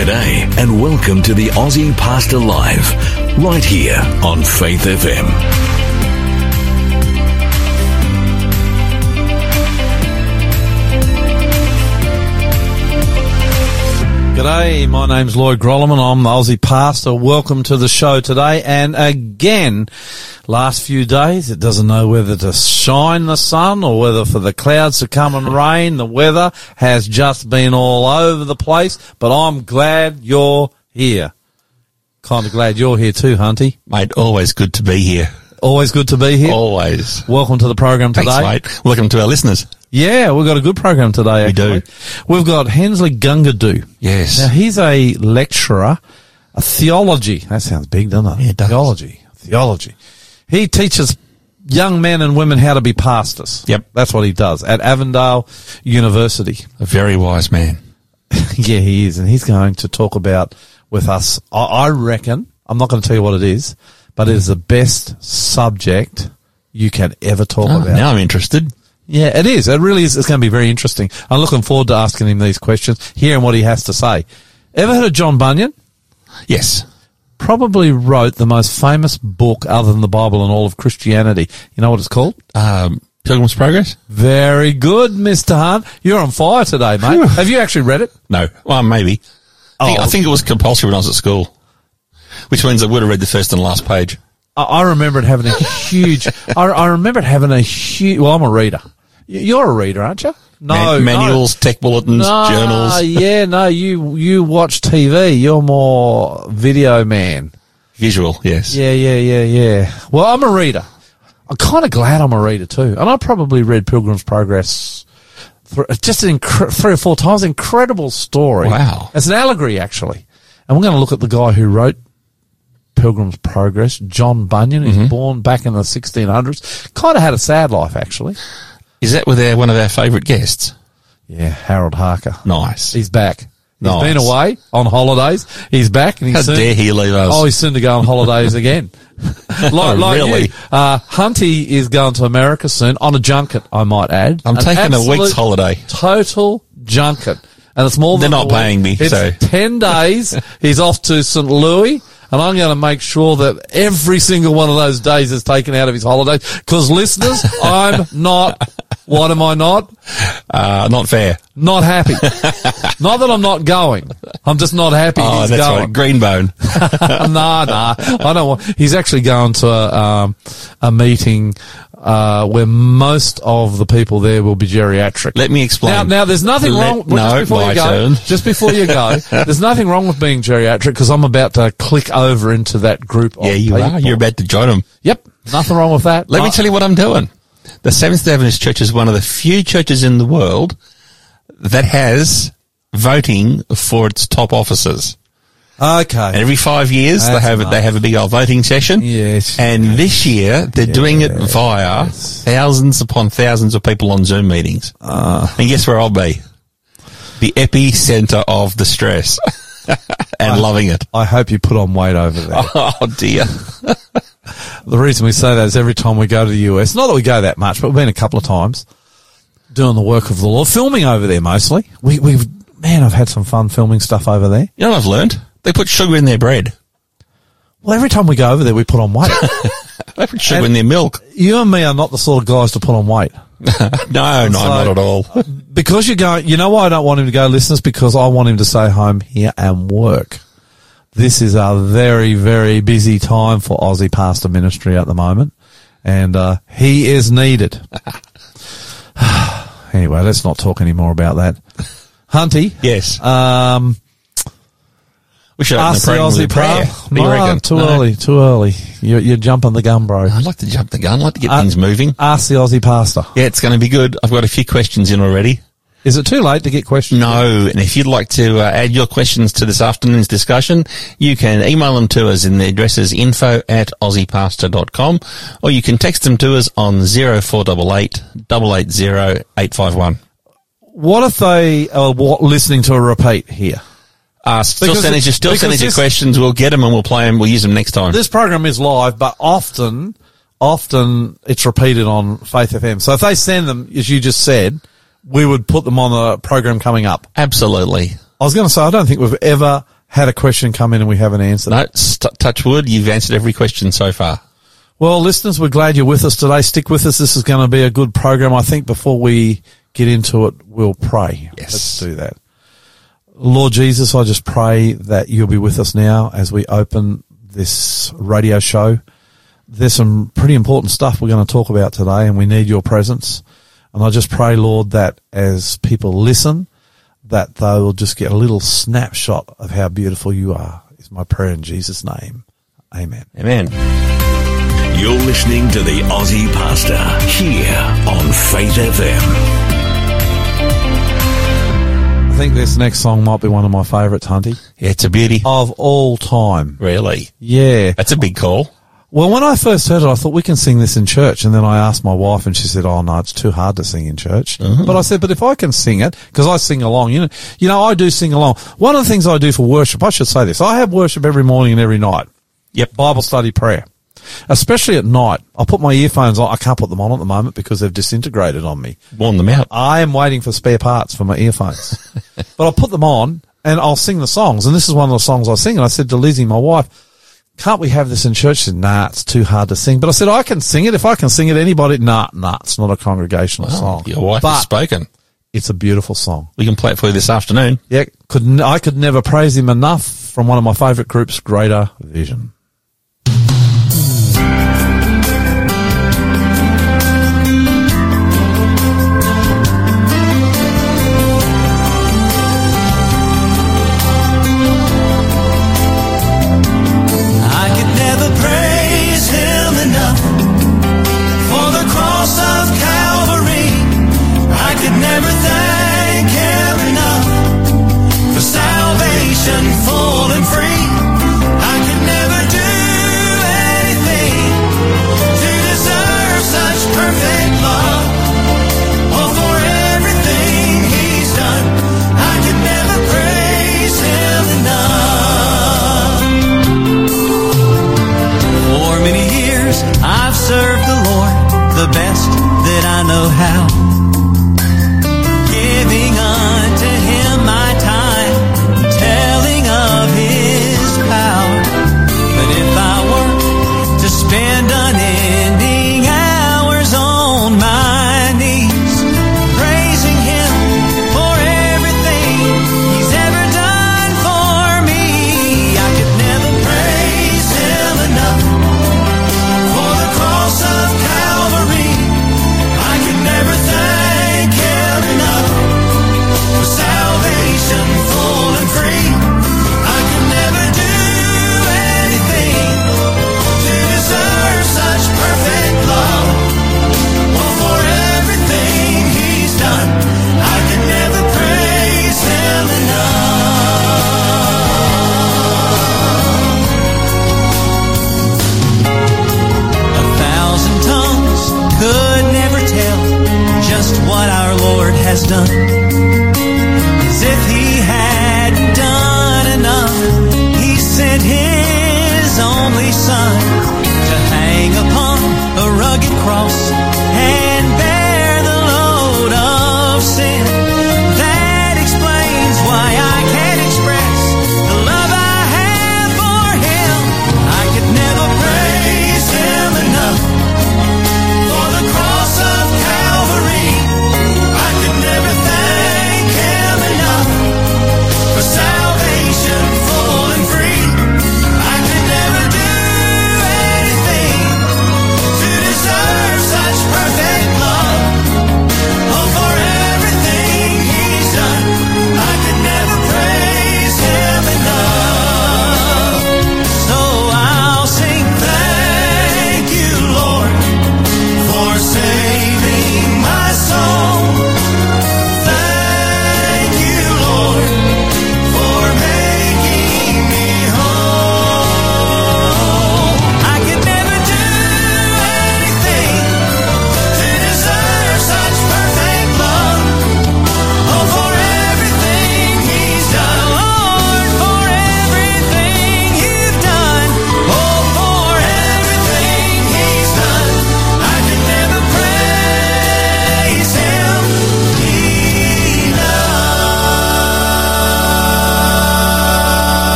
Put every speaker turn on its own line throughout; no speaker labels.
G'day and welcome to the Aussie Pastor Live, right here on Faith FM.
G'day, my name's Lloyd Grolleman. I'm the Aussie Pastor. Welcome to the show today. And again, last few days, it doesn't know whether to shine the sun or whether for the clouds to come and rain. The weather has just been all over the place, but I'm glad you're here. Kind of glad you're here too, Hunty.
Mate, always good to be here.
Always good to be here.
Always.
Welcome to the program today.
Thanks, mate. Welcome to our listeners.
Yeah, we've got a good program today.
We do.
We've got Hensley Gungadoo.
Yes.
Now he's a lecturer, a theology. That sounds big, doesn't it?
Yeah, it does.
Theology, theology. He teaches young men and women how to be pastors.
Yep.
that's what he does at Avondale University.
A very wise man.
yeah, he is, and he's going to talk about with us. I, I reckon. I'm not going to tell you what it is, but it is the best subject you can ever talk
Oh,
about.
now I'm interested.
Yeah, it is. It really is. It's going to be very interesting. I'm looking forward to asking him these questions, hearing what he has to say. Ever heard of John Bunyan?
Yes.
Probably wrote the most famous book other than the Bible in all of Christianity. You know what it's called?
Um, Pilgrim's Progress?
Very good, Mr. Hunt. You're on fire today, mate. Have you actually read it?
No. Well, maybe. I think,
Oh.
I think it was compulsory when I was at school, which means I would have read the first and last page.
I, I remember it having a huge, I, I remember it having a huge, well, I'm a reader. Y- You're a reader, aren't you? No.
Man-
no.
manuals, tech bulletins,
No,
journals,
yeah, no, you, you watch TV. You're more video man.
visual. Yes.
Yeah, yeah, yeah, yeah. Well, I'm a reader. I'm kind of glad I'm a reader too. And I probably read Pilgrim's Progress th- just an incre- three or four times. Incredible story.
Wow.
It's an allegory, actually. And we're going to look at the guy who wrote Pilgrim's Progress, John Bunyan. He was mm-hmm. born back in the 1600s. Kind of had a sad life, actually.
Is that with our, one of our favourite guests?
Yeah, Harold Harker.
Nice.
He's back. He's
Nice.
been away on holidays. He's back and he's
How
soon-
dare he leave us?
Oh, he's soon to go on holidays again. like, like
really?
you. Uh, Hunty is going to America soon on a junket, I might add.
I'm
An
taking a week's holiday.
Total junket. And it's more than
They're not
a week.
paying me,
It's
so-
10 days. He's off to St. Louis. And I'm going to make sure that every single one of those days is taken out of his holidays. Because listeners, I'm not, what am I not?
Uh, not fair.
Not happy. not that I'm not going. I'm just not happy
Oh,
he's
that's
going.
right. Greenbone.
nah, nah. I don't want. He's actually going to a, um, a meeting uh, where most of the people there will be geriatric.
Let me explain.
Now, now, there's nothing
Let-
wrong. well,
no,
just before
my
you go,
turn.
just before you go, there's nothing wrong with being geriatric because I'm about to click over into that group.
Yeah,
of
you
people.
are. You're about to join them.
Yep, nothing wrong with that.
Let me tell you what I'm doing. The Seventh day Adventist Church is one of the few churches in the world that has voting for its top officers.
Okay.
Every five years, they have
nice.
they have a big old voting session.
Yes.
And this year, they're doing it via thousands upon thousands of people on Zoom meetings.
Ah.
and guess where I'll be? The epicenter of the stress, and loving it.
I hope you put on weight over there.
Oh dear.
The reason we say that is every time we go to the US, not that we go that much, but we've been a couple of times doing the work of the law, filming over there mostly. We, we've, man, I've had some fun filming stuff over there.
You know what I've learned? They put sugar in their bread.
Well, every time we go over there, we put on weight.
They put sugar
And-
in their milk.
you and me are not the sort of guys to put on weight.
No, no, not at all.
Because you're going, you know why I don't want him to go, listeners? Because I want him to stay home here and work. This is a very, very busy time for Aussie Pastor Ministry at the moment. And, uh, he is needed. anyway, let's not talk any more about that. Hunty.
Yes.
Um,
We should
ask the
program with a
Aussie
prayer.
prayer.
What do you
No,
reckon?
too
No?
early, too early. You're, you're jumping the gun, bro.
I'd like to jump the gun. I'd like to get
Uh,
things moving.
Ask the Aussie pastor.
Yeah, it's going to be good. I've got a few questions in already.
Is it too late to get questions?
No, and if you'd like to uh, add your questions to this afternoon's discussion, you can email them to us in the addresses info at aussiepastor.com or you can text them to us on 0488 880 851.
What if they are listening to a repeat here?
Uh, still
Because
send us your, still send us your questions. We'll get them and we'll play them. We'll use them next time.
This program is live, but often, often it's repeated on Faith FM. So if they send them, as you just said, we would put them on the program coming up.
Absolutely.
I was going to say, I don't think we've ever had a question come in and we haven't answered.
No, st- touch wood. You've answered every question so far.
Well, listeners, we're glad you're with us today. Stick with us. This is going to be a good program. I think before we get into it, we'll pray.
Yes.
Let's do that. Lord Jesus, I just pray that you'll be with us now as we open this radio show. There's some pretty important stuff we're going to talk about today and we need your presence. And I just pray, Lord, that as people listen, that they will just get a little snapshot of how beautiful you are. Is my prayer in Jesus' name. Amen.
Amen.
You're listening to the Aussie Pastor here on Faith FM.
I think this next song might be one of my favourites, Hunty,
Yeah, it's a beauty.
of all time.
Really?
Yeah.
That's a big call.
Well, when I first heard it, I thought we can sing this in church, and then I asked my wife, and she said, "Oh no, it's too hard to sing in church." Uh-huh. But I said, "But if I can sing it, because I sing along, you know, you know, I do sing along. One of the things I do for worship, I should say this: I have worship every morning and every night.
Yep.
Bible study, prayer, especially at night. I'll put my earphones on. I can't put them on at the moment because they've disintegrated on me.
Worn them out.
I am waiting for spare parts for my earphones. but I'll put them on and I'll sing the songs. And this is one of the songs I sing. And I said to Lizzie, my wife, can't we have this in church? She said, nah, it's too hard to sing. But I said, I can sing it. If I can sing it, anybody, nah, nah, it's not a congregational song.
Your wife
but
has spoken.
it's a beautiful song.
We can play it for you this afternoon.
Yeah. Could, I could never praise him enough from one of my favorite groups, Greater Vision.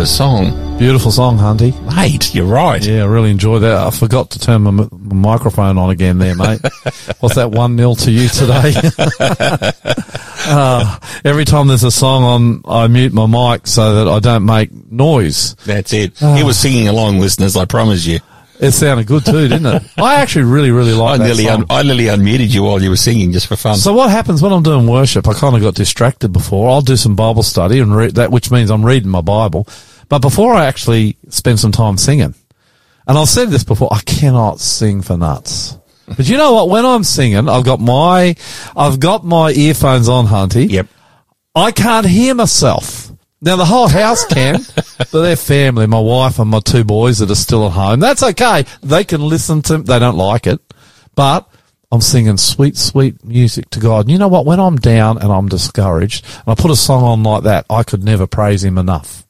A
song.
Beautiful song, Hunty.
Mate, you're right.
Yeah, I really enjoyed that. I forgot to turn my, m- my microphone on again there, mate. What's that one nil to you today? uh, every time there's a song on, I mute my mic so that I don't make noise.
That's it. He was singing along, listeners, I promise you.
It sounded good too, didn't it? I actually really, really like that
nearly,
song.
un- I nearly unmuted you while you were singing just for fun.
So what happens when I'm doing worship? I kind of got distracted before. I'll do some Bible study and read that, which means I'm reading my Bible. But before I actually spend some time singing, and I've said this before, I cannot sing for nuts. But you know what? When I'm singing, I've got my, I've got my earphones on, Hunty.
yep.
I can't hear myself. Now the whole house can, but their family, my wife and my two boys that are still at home, that's okay. They can listen to, they don't like it, but I'm singing sweet, sweet music to God. And you know what? When I'm down and I'm discouraged and I put a song on like that, I could never praise him enough.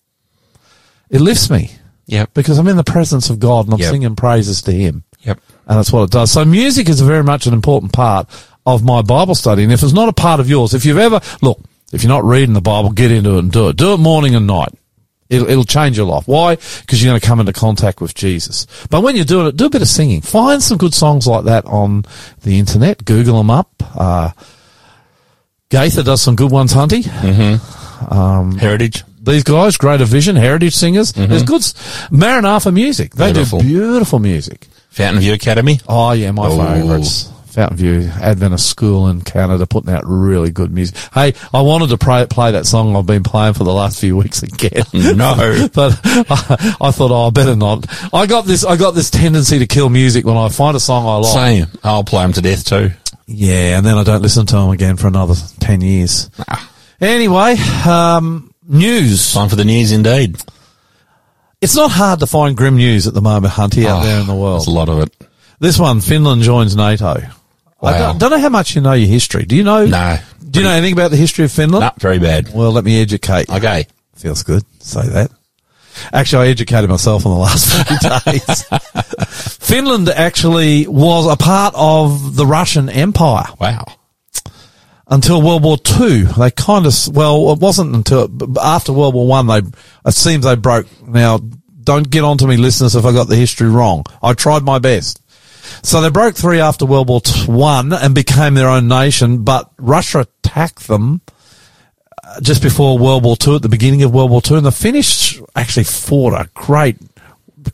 It lifts me
Yep.
because I'm in the presence of God and I'm
Yep.
singing praises to him.
Yep.
And that's what it does. So music is very much an important part of my Bible study. And if it's not a part of yours, if you've ever, look, if you're not reading the Bible, get into it and do it. Do it morning and night. It'll, it'll change your life. Why? Because you're going to come into contact with Jesus. But when you're doing it, do a bit of singing. Find some good songs like that on the internet. Google them up. Uh, Gaither does some good ones, Hunty.
Heritage.
These guys, Greater Vision, Heritage Singers. There's good Maranatha music. They
Beautiful.
do beautiful music.
Fountain View Academy.
Oh yeah, my
Oh.
favourites. Fountain View Adventist School in Canada putting out really good music. Hey, I wanted to play, play that song I've been playing for the last few weeks again.
No.
but I, I thought, oh, I better not. I got this. I got this tendency to kill music when I find a song I like.
Same. I'll play them to death too.
Yeah, and then I don't listen to them again for another ten years. Anyway, um, news.
Time for the news indeed.
It's not hard to find grim news at the moment, Hunty, out
Oh,
there in the world.
There's a lot of it.
This one, Finland joins NATO. I don't, don't know how much you know your history. Do you know?
No.
Do you know anything about the history of Finland?
Not very bad.
Well, let me educate. you.
Okay.
Feels good. Say that. Actually, I educated myself in the last few days. Finland actually was a part of the Russian Empire
Wow.
Until World War Two. They kind of, well, it wasn't until after World War One. They it seems they broke. Now, don't get on to me, listeners, if I got the history wrong. I tried my best. So they broke free after World War One and became their own nation, but Russia attacked them uh, just before World War Two, at the beginning of World War Two, and the Finnish actually fought a great.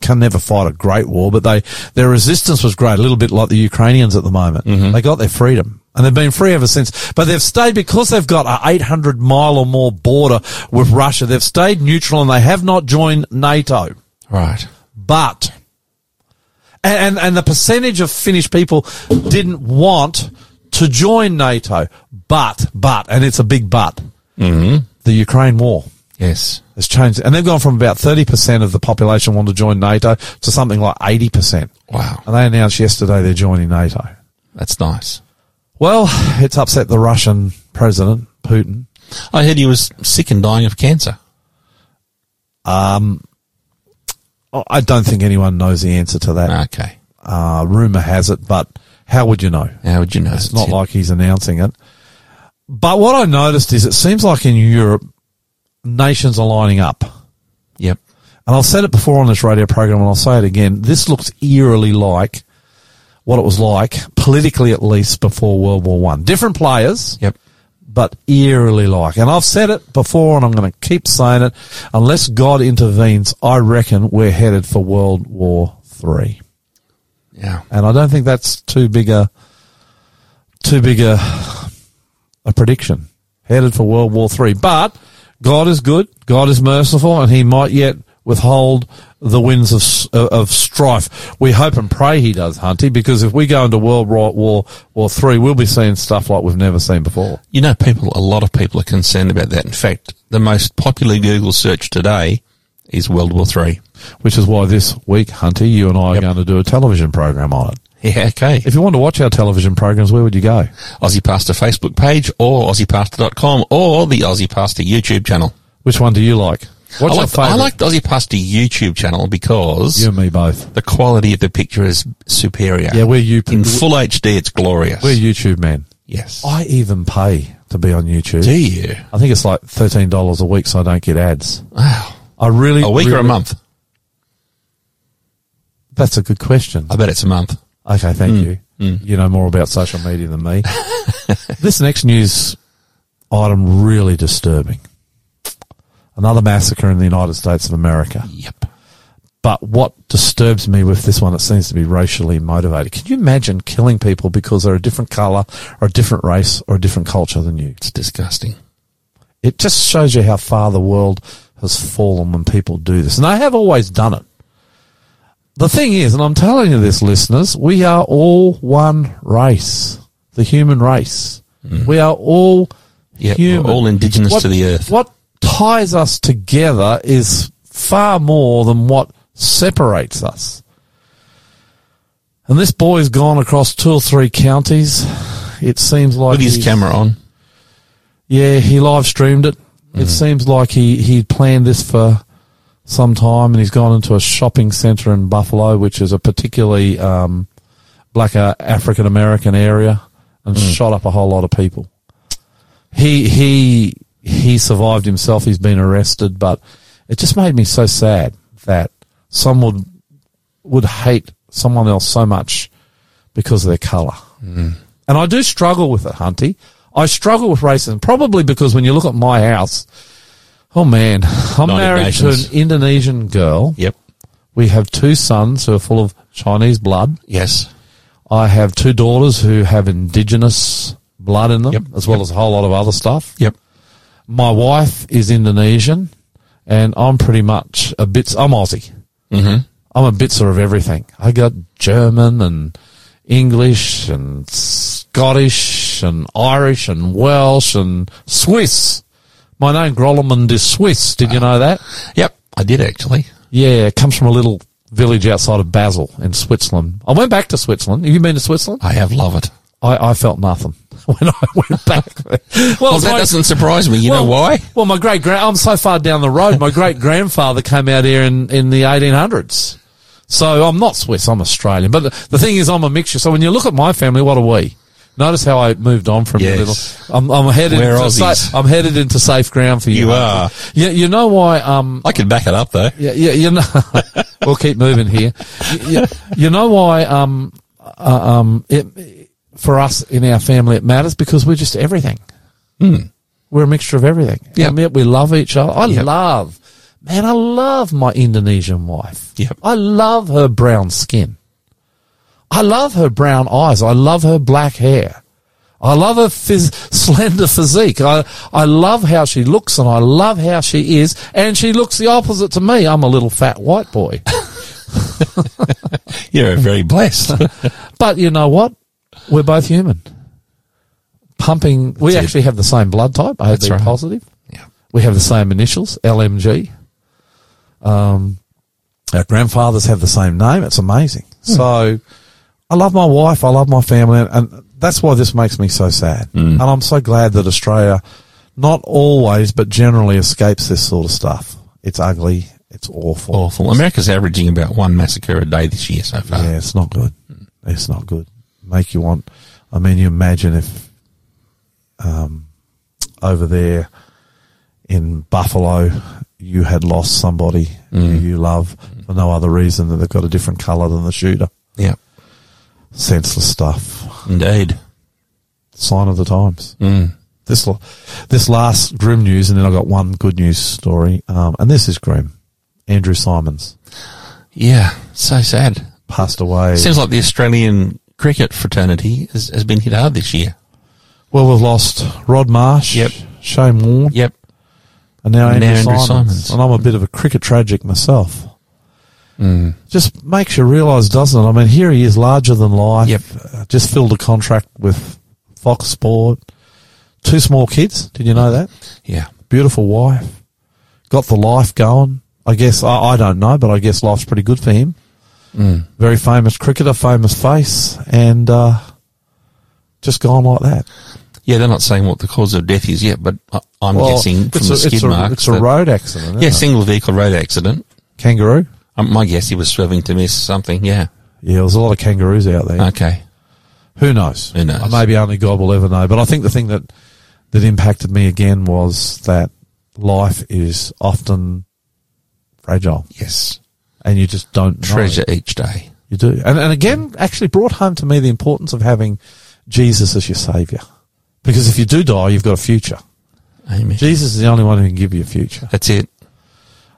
Can never fight a great war, but they their resistance was great. A little bit like the Ukrainians at the moment. They got their freedom, and they've been free ever since. But they've stayed because they've got a 800 mile or more border with Russia. They've stayed neutral, and they have not joined NATO
Right.
but and, and the percentage of Finnish people didn't want to join NATO, but but and it's a big but. Mm-hmm. The Ukraine war
Yes.
has changed, and they've gone from about thirty percent of the population want to join NATO to something like eighty percent.
Wow.
And they announced yesterday they're joining NATO.
That's nice.
Well, it's upset the Russian president Putin.
I heard he was sick and dying of cancer.
I I don't think anyone knows the answer to that.
Okay.
Uh, rumor has it, but how would you know?
How would you know?
It's not like he's announcing it. But what I noticed is it seems like in Europe, nations are lining up.
Yep.
And I've said it before on this radio program and I'll say it again. This looks eerily like what it was like, politically at least, before World War One. Different players,
Yep.
but eerily like. And I've said it before and I'm going to keep saying it. Unless God intervenes, I reckon we're headed for World War Three.
Yeah.
And I don't think that's too big a too big a a prediction. Headed for World War Three. But God is good, God is merciful, and he might yet withhold the winds of uh, of strife. We hope and pray he does, Hunty, because if we go into World War War War Three, we'll be seeing stuff like we've never seen before.
You know, people, a lot of people are concerned about that. In fact, the most popular Google search today is World War Three.
Which is why this week, Hunty, you and I are going to do a television program on it.
Yeah, okay.
If you want to watch our television programs, where would you go?
Aussie Pastor Facebook page or AussiePastor.com or the Aussie Pastor YouTube channel.
Which one do you like? What's
I like,
favourite?
I like the Aussie Pastor YouTube channel because
you and me both.
the quality of the picture is superior.
Yeah, we're you
In full HD, it's glorious.
we're YouTube men.
yes.
I even pay to be on YouTube.
Do you?
I think it's like thirteen dollars a week, so I don't get ads.
Wow.
I really
A week or a month?
That's a good question.
I bet it's a month.
Okay, thank
Mm,
you. You know more about social media than me. this next news item really disturbing. Another massacre in the United States of America.
Yep.
But what disturbs me with this one, it seems to be racially motivated. Can you imagine killing people because they're a different colour or a different race or a different culture than you?
It's disgusting.
It just shows you how far the world has fallen when people do this. And they have always done it. The thing is, and I'm telling you this, listeners, we are all one race, the human race. Mm-hmm. We are all
Yep,
human.
all indigenous to the earth.
What ties us together is far more than what separates us. And this boy's gone across two or three counties. It seems like
With his camera on.
yeah, he live streamed it. It seems like he he planned this for some time, and he's gone into a shopping centre in Buffalo, which is a particularly um, black uh, African American area, and shot up a whole lot of people. He he he survived himself. He's been arrested, but it just made me so sad that someone would would hate someone else so much because of their colour. Mm. And I do struggle with it, Hunty. I struggle with racism, probably because when you look at my house, oh man, I'm
United
married
Nations.
to an Indonesian girl.
Yep.
We have two sons who are full of Chinese blood.
Yes.
I have two daughters who have indigenous blood in them,
Yep.
as well
Yep.
as a whole lot of other stuff.
Yep.
My wife is Indonesian, and I'm pretty much a bit. I'm Aussie.
Mm-hmm.
I'm a bitzer of everything. I got German and English and Scottish and Irish and Welsh and Swiss. My name Grolleman is Swiss. Did you know that?
Yep. I did actually.
Yeah, it comes from a little village outside of Basel in Switzerland. I went back to Switzerland. Have you been to Switzerland?
I have love it.
I, I felt nothing when I went back. well,
Well, that
my-
doesn't surprise me. You know why?
Well, my great grand, I'm so far down the road. My great grandfather came out here in, in the 1800s. So I'm not Swiss, I'm Australian. But the, the thing is, I'm a mixture. So when you look at my family, what are we? Notice how I moved on from
Yes.
little. I'm, I'm headed.
We're
into
Aussies.
sa- I'm headed into safe ground for you.
You
Hunter. You, you know why? Um,
I can back it up though.
yeah, yeah, you know, we'll keep moving here. You, you- you know why? Um, uh, um, it, for us in our family, it matters because we're just everything. Hmm. We're a mixture of everything. Yet we love each other. I
Yep.
love, man, I love my Indonesian wife.
Yep.
I love her brown skin. I love her brown eyes. I love her black hair. I love her phys- slender physique. I, I love how she looks and I love how she is. And she looks the opposite to me. I'm a little fat white boy.
You're very blessed.
but you know what? We're both human. Pumping, we
That's it.
actually have the same blood type, AB
That's right.
positive.
yeah.
We have the same initials, LMG. Um, our grandfathers have the same name. It's amazing. Hmm. So I love my wife. I love my family. And, and that's why this makes me so sad. Hmm. And I'm so glad that Australia, not always, but generally escapes this sort of stuff. It's ugly. It's awful.
Awful. America's averaging about one massacre a day this year so far.
Yeah, it's not good. Hmm. It's not good. Make you want. I mean, you imagine if um, over there in Buffalo you had lost somebody who you love for no other reason than they've got a different colour than the shooter.
Yeah.
Senseless stuff.
Indeed.
Sign of the times.
Mm.
This this last grim news, and then I got one good news story, um, and this is grim. Andrew Symonds
Yeah. So sad.
passed away.
Seems like the Australian cricket fraternity has, has been hit hard this year.
well, we've lost Rod Marsh,
Yep.
Shane Warne,
Yep.
And now
And
Andrew,
now Andrew
Symonds.
Symonds.
And I'm a bit of a cricket tragic myself.
Mm.
Just makes you realise, doesn't it? I mean, here he is, larger than life.
Yep.
Uh, just filled a contract with Fox Sport. Two small kids. Did you know that?
Yeah.
Beautiful wife. Got the life going. I guess, I, I don't know, but I guess life's pretty good for him.
Mm.
Very famous cricketer, famous face, and uh, just gone like that.
Yeah, they're not saying what the cause of death is yet, but I, I'm
Well,
guessing from the skid
it's a,
marks.
It's a road accident.
Yeah, single vehicle road accident.
Kangaroo?
Um, my guess he was swerving to miss something. Yeah.
Yeah, there's a lot of kangaroos out there.
Okay.
Who knows?
Who knows?
Maybe only God will ever know. But I think the thing that that impacted me again was that life is often fragile,
Yes.
And you just don't know.
Treasure each day.
You do. And, and again, actually brought home to me the importance of having Jesus as your savior. Because if you do die, you've got a future.
Amen.
Jesus is the only one who can give you a future.
That's it.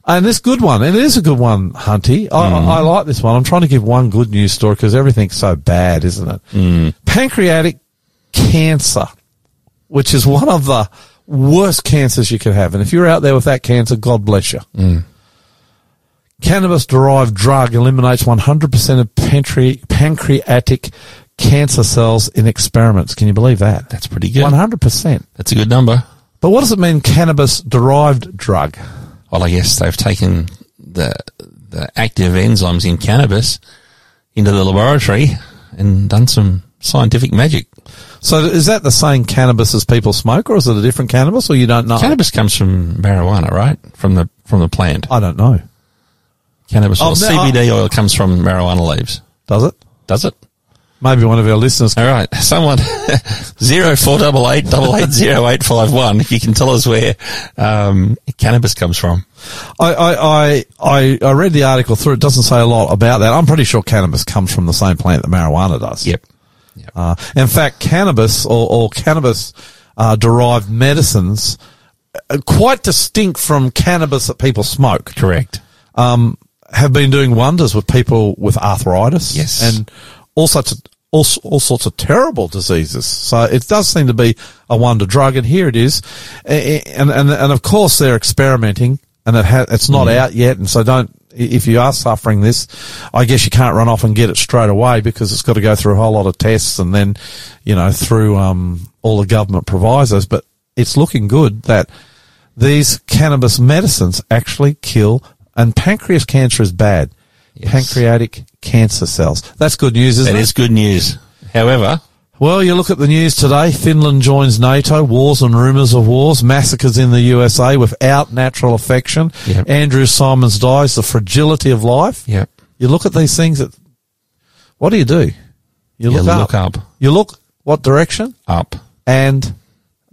And this good one, and it is a good one, Hunty. I,
Mm.
I, I like this one. I'm trying to give one good news story because everything's so bad, isn't it?
Mm.
Pancreatic cancer, which is one of the worst cancers you can have. And if you're out there with that cancer, God bless you.
Mm.
Cannabis derived drug eliminates 100% of pancre- pancreatic cancer cells in experiments. Can you believe that?
That's pretty good.
100%.
That's a good number.
But what does it mean, cannabis derived drug?
Well, I guess they've taken the the active enzymes in cannabis into the laboratory and done some scientific magic.
So is that the same cannabis as people smoke, or is it a different cannabis, or you don't know?
Cannabis comes from marijuana, right? From the from the plant.
I don't know.
Cannabis
Oh,
oil,
no,
CBD oil comes from marijuana leaves.
Does it?
Does it?
Maybe one of our listeners.
All right, someone zero four double eight double eight zero eight five one. If you can tell us where um, cannabis comes from.
I, I, I, I, I read the article through. It doesn't say a lot about that. I'm pretty sure cannabis comes from the same plant that marijuana does.
Yep.
Uh, in fact, cannabis or, or cannabis uh, derived medicines, uh, quite distinct from cannabis that people smoke,
Correct.
um, have been doing wonders with people with arthritis.
Yes.
And all sorts of, all, all sorts of terrible diseases. So it does seem to be a wonder drug. And here it is. And, and, and of course they're experimenting and it ha- it's not out yet. And so don't, if you are suffering this, I guess you can't run off and get it straight away because it's got to go through a whole lot of tests and then, you know, through, um, all the government provisos. But it's looking good that these cannabis medicines actually kill, and pancreas cancer is bad.
Yes.
Pancreatic cancer cells. That's good news, isn't
That
it?
is good news. However,
Well, you look at the news today. Finland joins NATO. Wars and rumours of wars. Massacres in the USA without natural affection.
Yep.
Andrew Symonds dies. The fragility of life.
yep,
You look at these things. That, what do you do? You
you
look,
look
up.
up,
You look what direction?
up.
And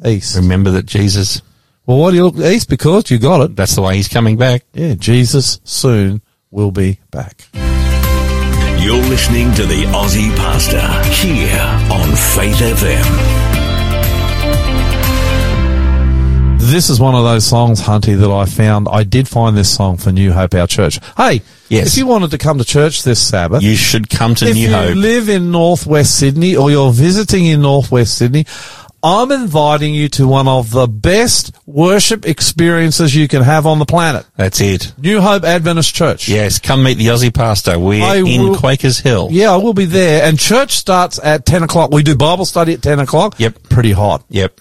east.
Remember that Jesus.
Well, why do you look east? Because you got it.
That's the way he's coming back.
Yeah, Jesus soon will be back.
You're listening to the Aussie Pastor here on Faith FM.
This is one of those songs, Hunty, that I found. I did find this song for New Hope, our church. Hey,
Yes.
if you wanted to come to church this Sabbath,
You should come to New Hope.
if
New
you
Hope.
live in Northwest Sydney or you're visiting in Northwest Sydney, I'm inviting you to one of the best worship experiences you can have on the planet.
That's it.
New Hope Adventist Church.
Yes, come meet the Aussie pastor. We're
I
in
will-
Quakers Hill.
Yeah, I will be there. And church starts at 10 o'clock. We do Bible study at 10 o'clock.
Yep.
Pretty hot.
Yep.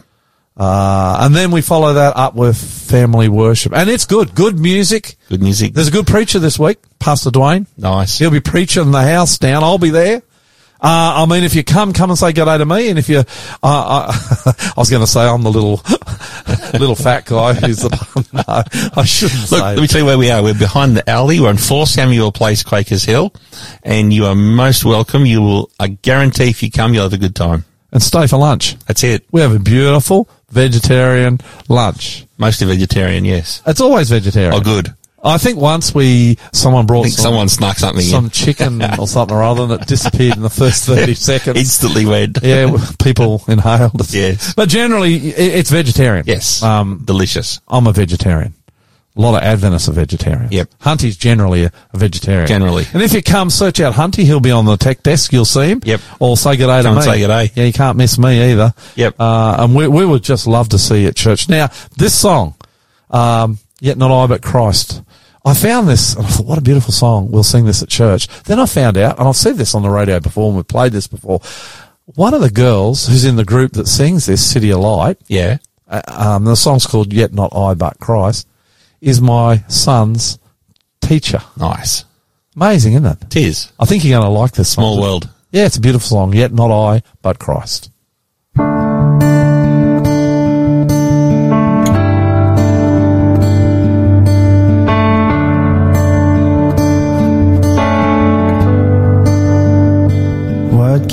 Uh, and then we follow that up with family worship. And it's good. Good music.
Good music.
There's a good preacher this week, Pastor Dwayne.
Nice.
He'll be preaching in the house down. I'll be there. Uh, I mean, if you come, come and say good day to me. And if you, uh, I, I was going to say I'm the little, little fat guy who's the, no, I shouldn't
Look,
say.
let me tell you where we are. We're behind the alley. We're on 4 Samuel Place, Quakers Hill. And you are most welcome. You will, I guarantee if you come, you'll have a good time.
and stay for lunch.
That's it.
We have a beautiful vegetarian lunch.
Mostly vegetarian, yes.
It's always vegetarian.
Oh, good.
I think once we, someone brought some,
someone snuck something
some
in.
chicken or something or other and it disappeared in the first 30 seconds.
Instantly went.
yeah, people inhaled it.
Yes.
But generally, it's vegetarian.
Yes.
Um,
Delicious.
I'm a vegetarian. A lot of Adventists are vegetarian.
Yep.
Hunty's generally a, vegetarian.
Generally.
And if you come search out Hunty, he'll be on the tech desk. You'll see him.
Yep.
Or say good day to me.
say good day.
Yeah, you can't miss me either.
Yep.
Uh, and we, we would just love to see you at church. Now, this song, um, Yet Not I But Christ. I found this and I thought, what a beautiful song. We'll sing this at church. Then I found out, and I've said this on the radio before and we've played this before. One of the girls who's in the group that sings this, City of Light,
Yeah.
uh, um, the song's called Yet Not I But Christ, is my son's teacher.
Nice.
Amazing, isn't it?
It is.
I think you're going to like this song.
Small world.
Yeah, it's a beautiful song. Yet Not I But Christ.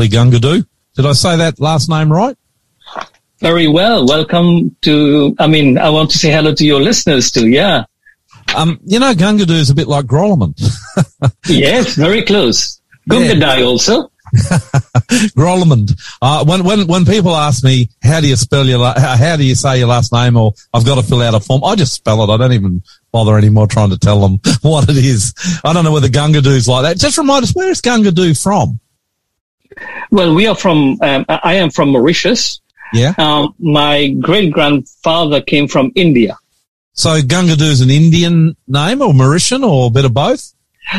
Hensley Gungadoo. Did I say that last name right?
Very well. Welcome to, I mean, I want to say hello to your listeners too. Yeah.
Um, you know, Gungadoo is a bit like Grolleman.
yes, very close. Gungadai yeah. also.
Grolmond. Uh, when, when, when people ask me, how do you spell your, la- uh, how do you say your last name or I've got to fill out a form, I just spell it. I don't even bother anymore trying to tell them what it is. I don't know whether Gungadoo's like that. Just remind us, where is Gungadu from?
Well, we are from, um, I am from Mauritius.
Yeah.
Um, my great grandfather came from India.
So Gungadoo is an Indian name or Mauritian or a bit of both?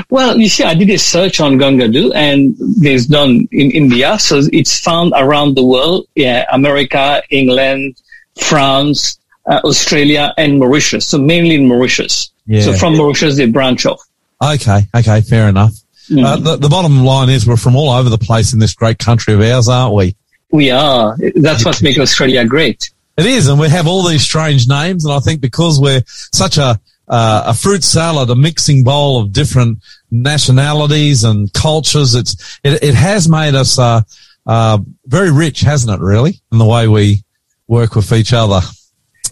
Well, you see, I did a search on Gungadoo and there's done in India. So it's found around the world. Yeah. America, England, France, uh, Australia and Mauritius. So mainly in Mauritius.
Yeah.
So from Mauritius, they branch off.
Okay. Okay. Fair enough. Uh, the, the bottom line is we're from all over the place in this great country of ours, aren't we?
We are. That's what makes Australia great.
It is, and we have all these strange names, and I think because we're such a uh, a fruit salad, a mixing bowl of different nationalities and cultures, it's it, it has made us uh, uh, very rich, hasn't it? Really, in the way we work with each other.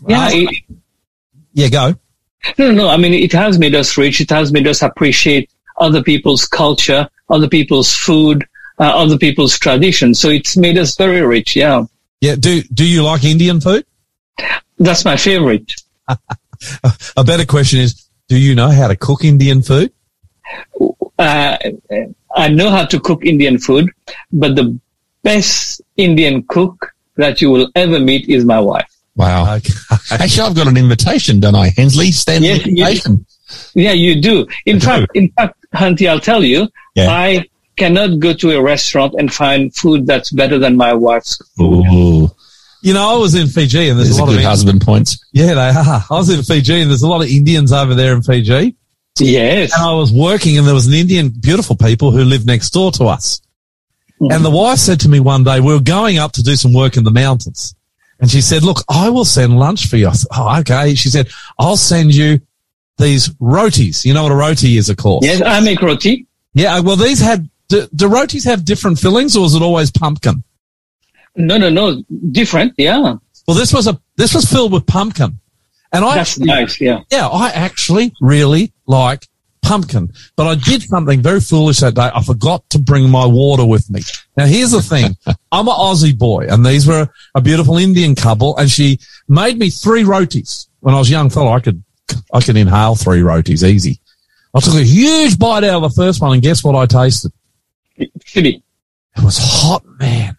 Yeah.
Uh,
it-
yeah, go.
No, no. I mean, it has made us rich. It has made us appreciate other people's culture, other people's food, uh, other people's traditions. So it's made us very rich. Yeah.
Yeah, do do you like Indian food?
That's my favorite.
A better question is, do you know how to cook Indian food?
Uh, I know how to cook Indian food, but the best Indian cook that you will ever meet is my wife.
Wow.
Okay.
Actually, I've got an invitation, don't I, Hensley? Stand
Yes,
the
yes.
invitation.
Yeah, you do. In
I do.
fact, in fact, Hunty, I'll tell you,
Yeah.
I cannot go to a restaurant and find food that's better than my wife's food.
Ooh,
You know, I was in Fiji, and there's,
there's
a
a
lot
good
of
husband points.
yeah, they are. I was in Fiji, and there's a lot of Indians over there in Fiji.
Yes.
And I was working and there was an Indian, beautiful people who lived next door to us. Mm. And the wife said to me one day, we were going up to do some work in the mountains. And she said, look, I will send lunch for you. I said, oh, okay. She said, I'll send you these rotis. You know what a roti is, of course.
Yes, I make roti.
Yeah. Uh, well, these had, do, do rotis have different fillings or is it always pumpkin?
No, no, no. Different. Yeah.
Well, this was a, this was filled with pumpkin. And I,
That's nice. Yeah.
yeah, I actually really like pumpkin, but I did something very foolish that day. I forgot to bring my water with me. Now here's the thing. I'm an Aussie boy and these were a beautiful Indian couple and she made me three rotis. When I was a young fellow, I could, I can inhale three rotis easy. I took a huge bite out of the first one and guess what I tasted?
Chili.
It was hot, man.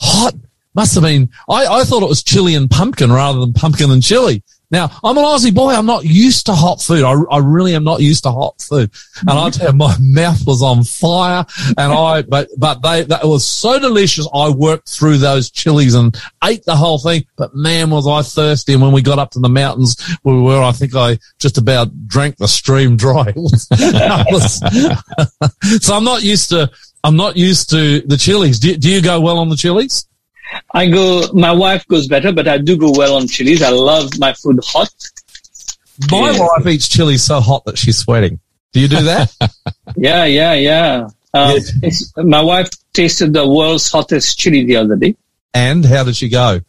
Hot. Must have been, I, I thought it was chili and pumpkin rather than pumpkin and chili. Now, I'm an Aussie boy. I'm not used to hot food. I, I really am not used to hot food. And I tell you, my mouth was on fire and I, but, but they, that was so delicious. I worked through those chilies and ate the whole thing. But man, was I thirsty. And when we got up to the mountains where we were, I think I just about drank the stream dry. So I'm not used to, I'm not used to the chilies. Do, do you go well on the chilies?
I go, my wife goes better, but I do go well on chilies. I love my food hot.
My
Yeah.
wife eats chili so hot that she's sweating. Do you do that?
Yeah, yeah, yeah. Um,
Yes.
it's, my wife tasted the world's hottest chili the other day.
and how did she go?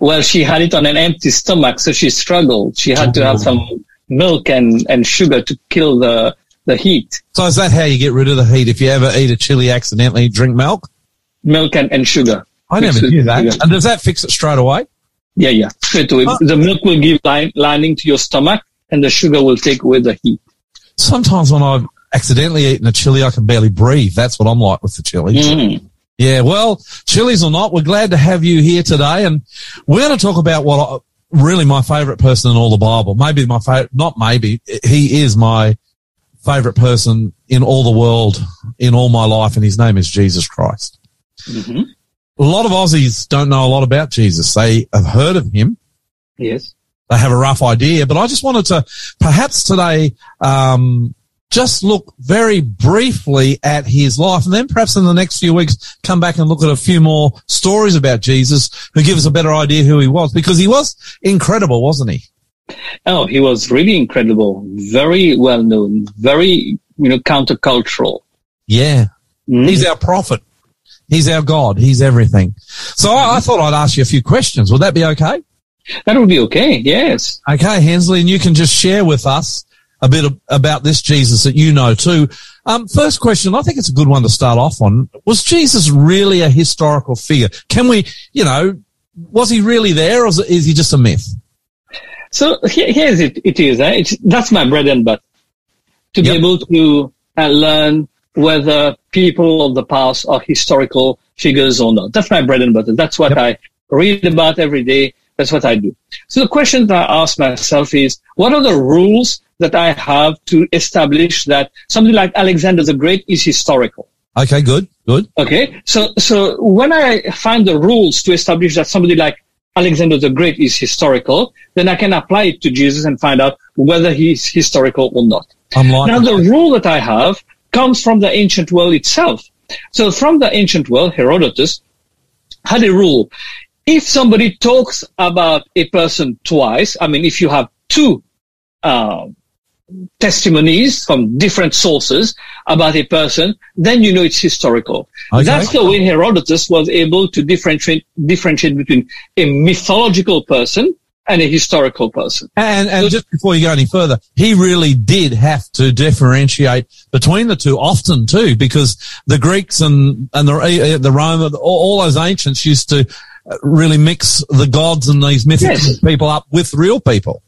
Well, she had it on an empty stomach, so she struggled. She had to have some milk and, and sugar to kill the, the heat.
So is that how you get rid of the heat? If you ever eat a chili accidentally, drink milk?
Milk and, and sugar.
I never
it
knew that.
together.
And does that fix it straight away?
Yeah, yeah. Straight away.
Oh.
The milk will give line, lining to your stomach and the sugar will take away the heat.
Sometimes when I've accidentally eaten a chili, I can barely breathe. That's what I'm like with the chili.
Mm.
Yeah, well, chilies or not, we're glad to have you here today, and we're going to talk about what I, really my favorite person in all the Bible. Maybe my favorite, not maybe, he is my favorite person in all the world, in all my life, and his name is Jesus Christ.
hmm
A lot of Aussies don't know a lot about Jesus. They have heard of him.
Yes.
They have a rough idea, but I just wanted to perhaps today, um, just look very briefly at his life and then perhaps in the next few weeks come back and look at a few more stories about Jesus who give us a better idea who he was because he was incredible, wasn't he?
Oh, he was really incredible. Very well known. Very, you know, countercultural.
Yeah.
Mhm.
He's our prophet. He's our God. He's everything. So I, I thought I'd ask you a few questions. Would that be okay?
That would be okay. Yes.
Okay, Hensley, and you can just share with us a bit of, about this Jesus that you know too. Um, first question, I think it's a good one to start off on. Was Jesus really a historical figure? Can we, you know, was he really there or is, he just a myth?
So here, here's it. It is. Eh? It's, that's my bread and butter. To
Yep.
be able to uh, learn whether people of the past are historical figures or not. That's my bread and butter. That's what I read about every day. That's what I do. So the question that I ask myself is, what are the rules that I have to establish that something like Alexander the Great is historical?
Okay, good, good.
Okay. So, so when I find the rules to establish that somebody like Alexander the Great is historical, then I can apply it to Jesus and find out whether he's historical or not.
I'm
Now, the rule that I have comes from the ancient world itself. So from the ancient world, Herodotus had a rule. If somebody talks about a person twice, I mean, if you have two, uh, testimonies from different sources about a person, then you know it's historical.
Okay.
That's the way Herodotus was able to differentiate, differentiate between a mythological person and a historical person.
And, and just before you go any further, he really did have to differentiate between the two often too, because the Greeks and, and the, the Roman, all, those ancients used to uh, really mix the gods and these mythical
Yes.
people up with real people.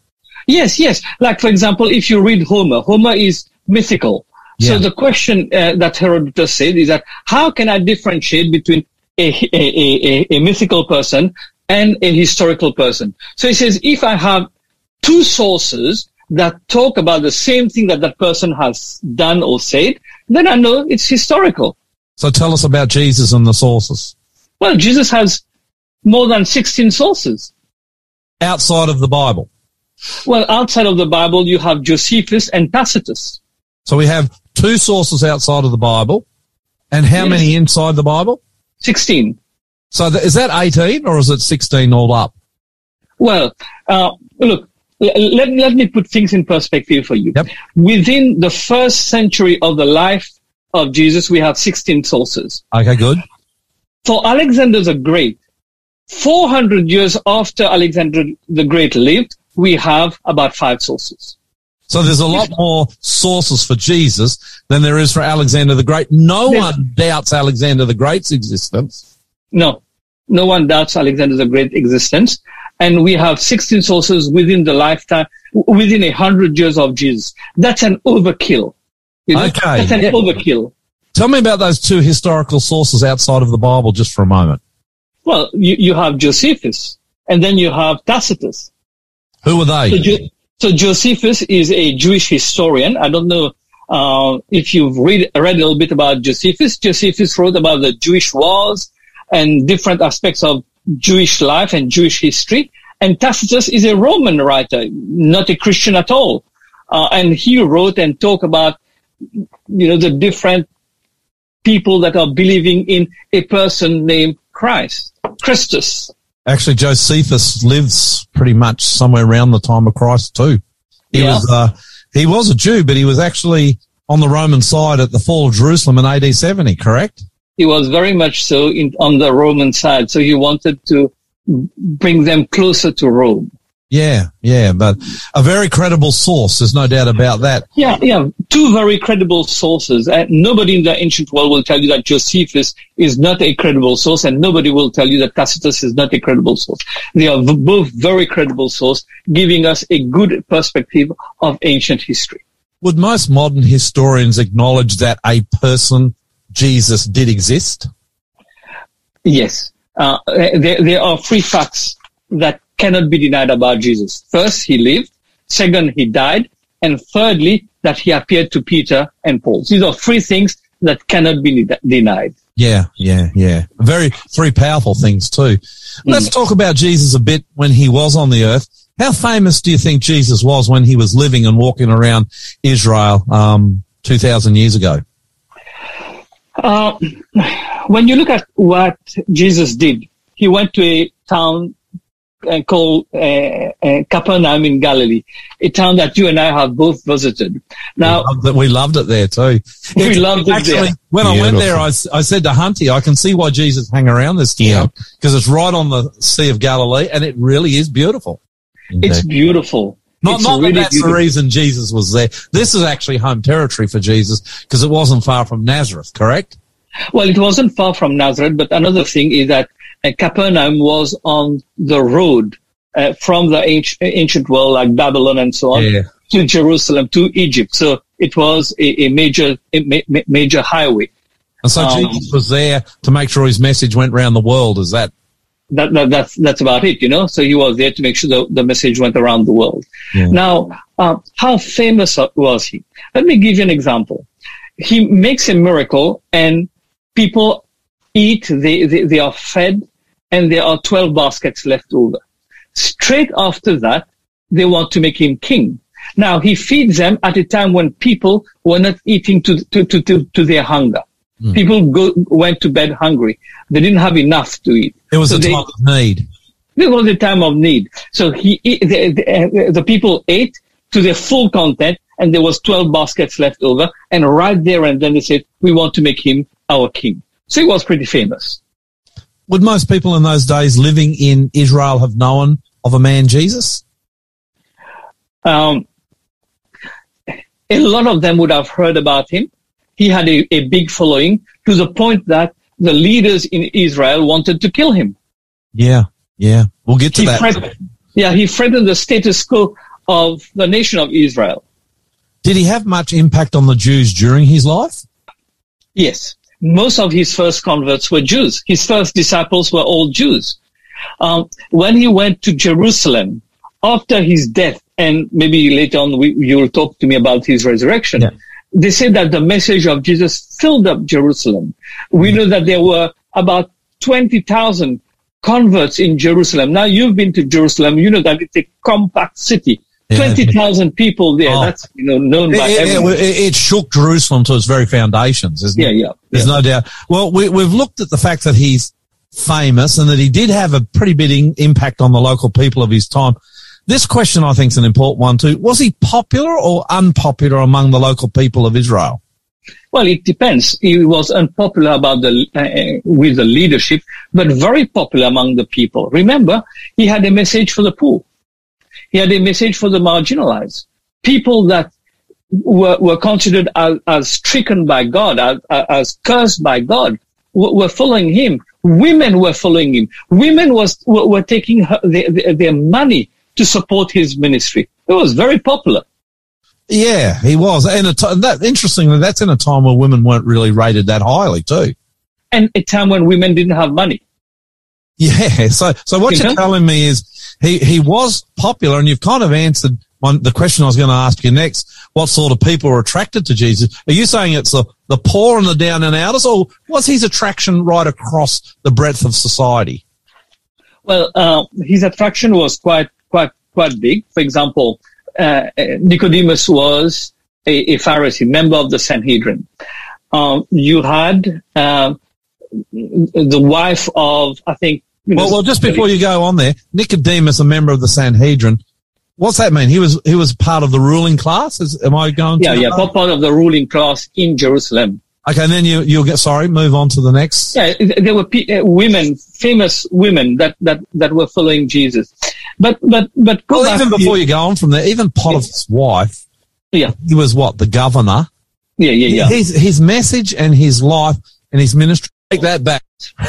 Yes, yes. Like, for example, if you read Homer, Homer is mythical.
Yeah.
So the question uh, that Herodotus said is that how can I differentiate between a, a, a, a mythical person and a historical person? So he says, if I have two sources that talk about the same thing that that person has done or said, then I know it's historical.
So tell us about Jesus and the sources
Well, Jesus has more than 16 sources.
outside of the Bible.
Well, outside of the Bible, you have Josephus and Tacitus.
So we have two sources outside of the Bible and how
Yes.
many inside the Bible?
16.
So th- is that 18 or is it 16 all up?
Well, uh, look, let, let me put things in perspective for you.
Yep.
Within the first century of the life of Jesus, we have 16 sources.
Okay, good.
For Alexander the Great, 400 years after Alexander the Great lived, we have about five sources.
So there's a lot more sources for Jesus than there is for Alexander the Great. No one doubts Alexander the Great's existence.
No, no one doubts Alexander the Great existence. And we have 16 sources within the lifetime, within a hundred years of Jesus. That's an overkill. You know?
Okay.
That's an
Yeah.
overkill.
Tell me about those two historical sources outside of the Bible just for a moment.
Well, you, you have Josephus and then you have Tacitus.
Who were
So,
they?
Jo- so Josephus is a Jewish historian. I don't know uh, if you've read read a little bit about Josephus. Josephus wrote about the Jewish wars and different aspects of Jewish life and Jewish history. And Tacitus is a Roman writer, not a Christian at all. Uh, and he wrote and talked about, you know, the different people that are believing in a person named Christ, Christus.
Actually, Josephus lives pretty much somewhere around the time of Christ too. He
Yeah.
was, uh, he was a Jew, but he was actually on the Roman side at the fall of Jerusalem in AD 70, correct?
He was very much so in, on the Roman side. So he wanted to bring them closer to Rome.
Yeah, yeah, but a very credible source. There's no doubt about that.
Yeah, yeah, two very credible sources. And nobody in the ancient world will tell you that Josephus is not a credible source, and nobody will tell you that Tacitus is not a credible source. They are v- both very credible sources, giving us a good perspective of ancient history.
Would most modern historians acknowledge that a person, Jesus, did exist?
Yes. Uh, there, there are three facts that cannot be denied about Jesus. First, he lived. Second, he died. And thirdly, that he appeared to Peter and Paul. These are three things that cannot be de- denied.
Yeah, yeah, yeah. Very, three powerful things too. Let's talk about Jesus a bit when he was on the earth. How famous do you think Jesus was when he was living and walking around Israel, um, 2000 years ago?
Uh, when you look at what Jesus did, he went to a town uh, called uh, uh, Capernaum in Galilee, a town that you and I have both visited. Now,
Loved it- we loved it there too.
We
It's-
loved it
actually,
there.
when I went
Beautiful.
there, I said to Hunty, I can see why Jesus hung around this town because it's right on the Sea of Galilee and it really is beautiful.
it's beautiful.
Not, not that that's
beautiful.
the reason Jesus was there. This is actually home territory for Jesus because it wasn't far from Nazareth, correct?
Well, it wasn't far from Nazareth, but another thing is that uh, Capernaum was on the road uh, from the ancient, ancient world, like Babylon and so on,
Yeah.
to Jerusalem, to Egypt. So it was a, a major a ma- ma- major highway.
And so
Um,
Jesus was there to make sure his message went around the world. Is that?
That, that that's that's about it, you know. So he was there to make sure the, the message went around the world. Now, uh, how famous was he? Let me give you an example. He makes a miracle, and people eat. They they, they are fed, and there are twelve baskets left over. Straight after that, they want to make him king. Now he feeds them at a time when people were not eating to to to to, to their hunger. People go, went to bed hungry. They didn't have enough to eat.
It was
So
a
they-
time of need.
it was a time of need. So he, he- the, the, uh, the people ate to their full content and there was 12 baskets left over. And right there and then they said, we want to make him our king. So he was pretty famous.
Would most people in those days living in Israel have known of a man Jesus?
Um, a lot of them would have heard about him. He had a, a big following to the point that the leaders in Israel wanted to kill him.
Yeah, yeah. We'll get to
He
that.
threat- yeah, he threatened the status quo of the nation of Israel.
Did he have much impact on the Jews during his life?
Yes. Most of his first converts were Jews. His first disciples were all Jews. Um, when he went to Jerusalem after his death, and maybe later on we, you'll talk to me about his resurrection,
Yeah.
They say that the message of Jesus filled up Jerusalem. We mm. know that there were about 20,000 converts in Jerusalem. Now you've been to Jerusalem, you know that it's a compact city.
Yeah.
20,000 people there.
Oh.
That's, you know, known by
It, it-
everyone.
it- it shook Jerusalem to its very foundations, isn't
Yeah,
it?
yeah,
There's
yeah.
no doubt. Well, we, we've looked at the fact that he's famous and that he did have a pretty big impact on the local people of his time. This question, I think, is an important one too. Was he popular or unpopular among the local people of Israel?
Well, it depends. He was unpopular about the uh, with the leadership, but very popular among the people. Remember, he had a message for the poor. He had a message for the marginalized, people that were, were considered as, as stricken by God, as, as cursed by God, were, following him. Women were following him. Women was were, were taking her, their, their money to support his ministry. It was very popular.
Yeah, he was. And a t- that, interestingly, that's in a time where women weren't really rated that highly too.
And a time when women didn't have money.
Yeah. So, so what
Yeah.
you're telling me is he, he was popular and you've kind of answered one, the question I was going to ask you next. What sort of people are attracted to Jesus? Are you saying it's the, the poor and the down and outers or was his attraction right across the breadth of society?
Well, uh, his attraction was quite, quite, quite big. For example, uh, Nicodemus was a, a Pharisee, member of the Sanhedrin. Um, you had uh, the wife of, I think. you know,
Well, well, just before you go on there, Nicodemus, a member of the Sanhedrin, what's that mean? He was, he was part of the ruling class? Is, am I going to
yeah, yeah, part part of the ruling class in Jerusalem.
Okay. And then you, you'll get, sorry, move on to the next.
Yeah, there were pe- uh, women, famous women that, that, that were following Jesus. But, but, but
Well, even before you go on from there, even Potiphar's wife,
yeah,
he was what? The governor.
yeah, yeah, yeah.
His, his message and his life and his ministry. Take that back.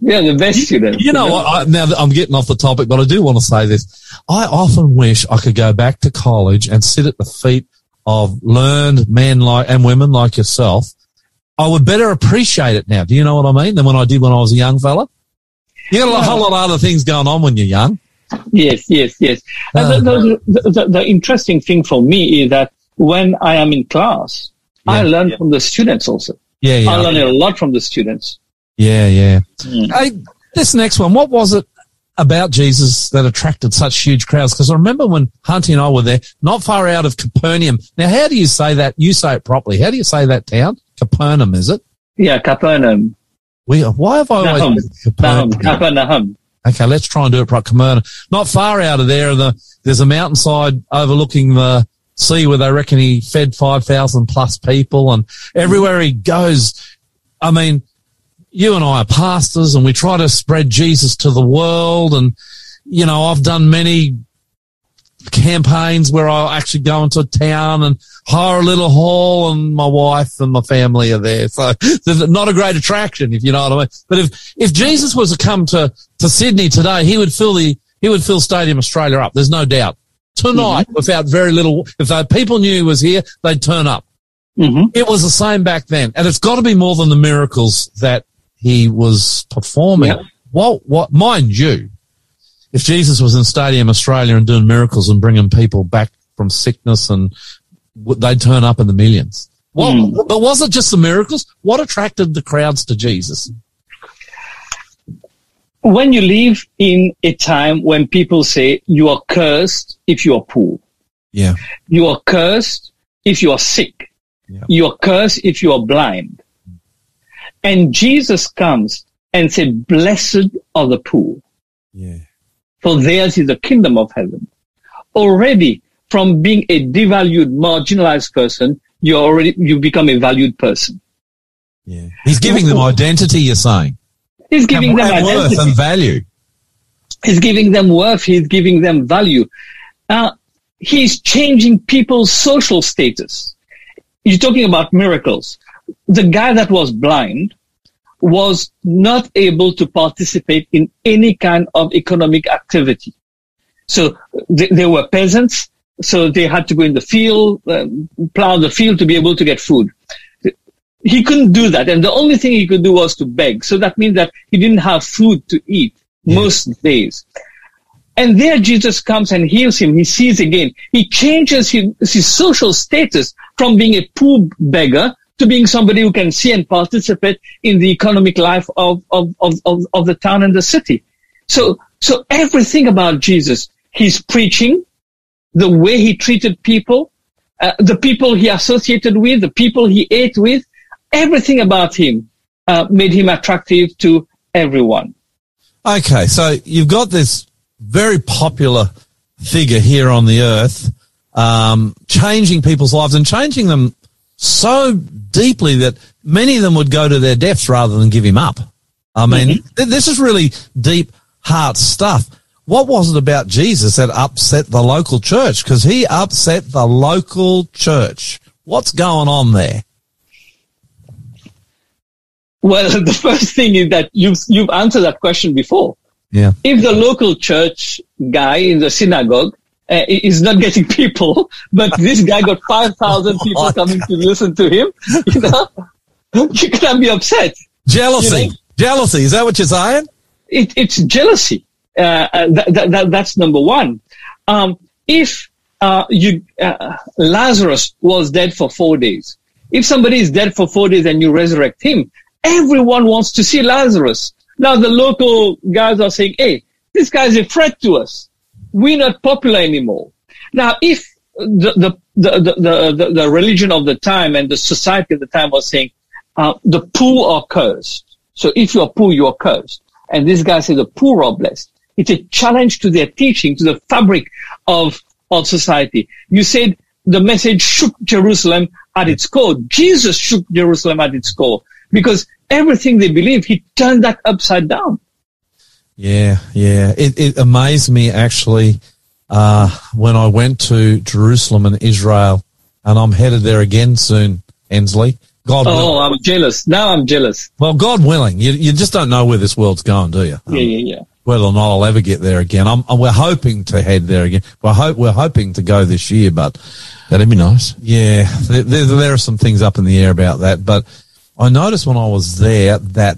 Yeah, the best student.
You know what? I, now that I'm getting off the topic, but I do want to say this. I often wish I could go back to college and sit at the feet of learned men like and women like yourself. I would better appreciate it now. Do you know what I mean? Than when I did when I was a young fella. You got a whole lot of other things going on when you're young.
Yes, yes, yes. And
Uh,
the, the, the, the interesting thing for me is that when I am in class, I
Yeah.
learn from the students also.
Yeah, yeah.
I learn a lot from the students.
Yeah, yeah.
Mm.
Hey, this next one, what was it about Jesus that attracted such huge crowds? Because I remember when Hunty and I were there, not far out of Capernaum. Now, how do you say that? You say it properly. How do you say that town? Capernaum, is it?
Yeah, Capernaum.
We, why have I always
Nahum. Nahum,
Capernaum?
Capernaum.
Okay, let's try and do it properly. Capernaum. Not far out of there, the, there's a mountainside overlooking the sea where they reckon he fed 5,000 plus people and everywhere he goes, I mean, you and I are pastors and we try to spread Jesus to the world. And, you know, I've done many campaigns where I actually go into a town and hire a little hall and my wife and my family are there. So there's not a great attraction, if you know what I mean. But if, if Jesus was to come to, to Sydney today, he would fill the, he would fill Stadium Australia up. There's no doubt.
tonight without very little. If the people knew he was here, they'd turn up.
hmm
It was the same back then, and it's got to be more than the miracles that he was performing.
Yeah.
What? What? Mind you, if Jesus was in Stadium Australia and doing miracles and bringing people back from sickness, and they'd turn up in the millions. Well,
Mm.
but was it just the miracles? What attracted the crowds to Jesus?
When you live in a time when people say you are cursed if you are poor,
Yeah,
you are cursed if you are sick,
Yeah.
you are cursed if you are blind, and Jesus comes and said, "Blessed are the poor."
yeah,
for theirs is the kingdom of heaven. Already from being a devalued, marginalized person, you're already, you become a valued person.
yeah. He's giving them identity. You're saying,
He's giving
and,
them
and worth and value.
He's giving them worth. He's giving them value. Uh, he's changing people's social status. You're talking about miracles. The guy that was blind was not able to participate in any kind of economic activity. So they, they were peasants. So they had to go in the field, um, plow the field to be able to get food. He couldn't do that. And the only thing he could do was to beg. So that means that he didn't have food to eat most days. And there Jesus comes and heals him. He sees again. He changes his, his social status from being a poor beggar to being somebody who can see and participate in the economic life of, of, of, of, of the town and the city. So, so everything about Jesus, his preaching, the way he treated people, uh, the people he associated with, the people he ate with, everything about him uh, made him attractive to everyone.
Okay, so you've got this very popular figure here on the earth, um, changing people's lives and changing them so deeply that many of them would go to their deaths rather than give him up. I mean, mm-hmm. th- this is really deep heart stuff. What was it about Jesus that upset the local church? Because he upset the local church. What's going on there?
Well, the first thing is that you've, you've answered that question before.
Yeah.
If the local church guy in the synagogue uh, is not getting people, but this guy got 5,000 people coming to listen to him, you know, you can't be upset.
Jealousy.
You know?
Jealousy. Is that what you're saying?
it, it's jealousy. Uh, uh, that, that, that, that's number one. Um, if uh, you uh, Lazarus was dead for four days, if somebody is dead for four days and you resurrect him, everyone wants to see Lazarus. Now the local guys are saying, "Hey, this guy's a threat to us. We're not popular anymore." Now, if the the the the, the, the religion of the time and the society of the time was saying, uh, "The poor are cursed," so if you are poor, you are cursed. And this guy says the poor are blessed. It's a challenge to their teaching, to the fabric of, of society. You said the message shook Jerusalem at its core. Jesus shook Jerusalem at its core because everything they believe, he turned that upside down.
Yeah, yeah. It, it amazed me actually uh, when I went to Jerusalem and Israel, and I'm headed there again soon, Hensley. God willing.
Oh, I'm jealous. Now I'm jealous.
Well, God willing. You, you just don't know where this world's going, do you?
Yeah, yeah, yeah.
Whether or not I'll ever get there again. I'm, we're hoping to head there again. We're, hope, we're hoping to go this year, but
That'd be nice.
yeah, there, there, there are some things up in the air about that. But I noticed when I was there that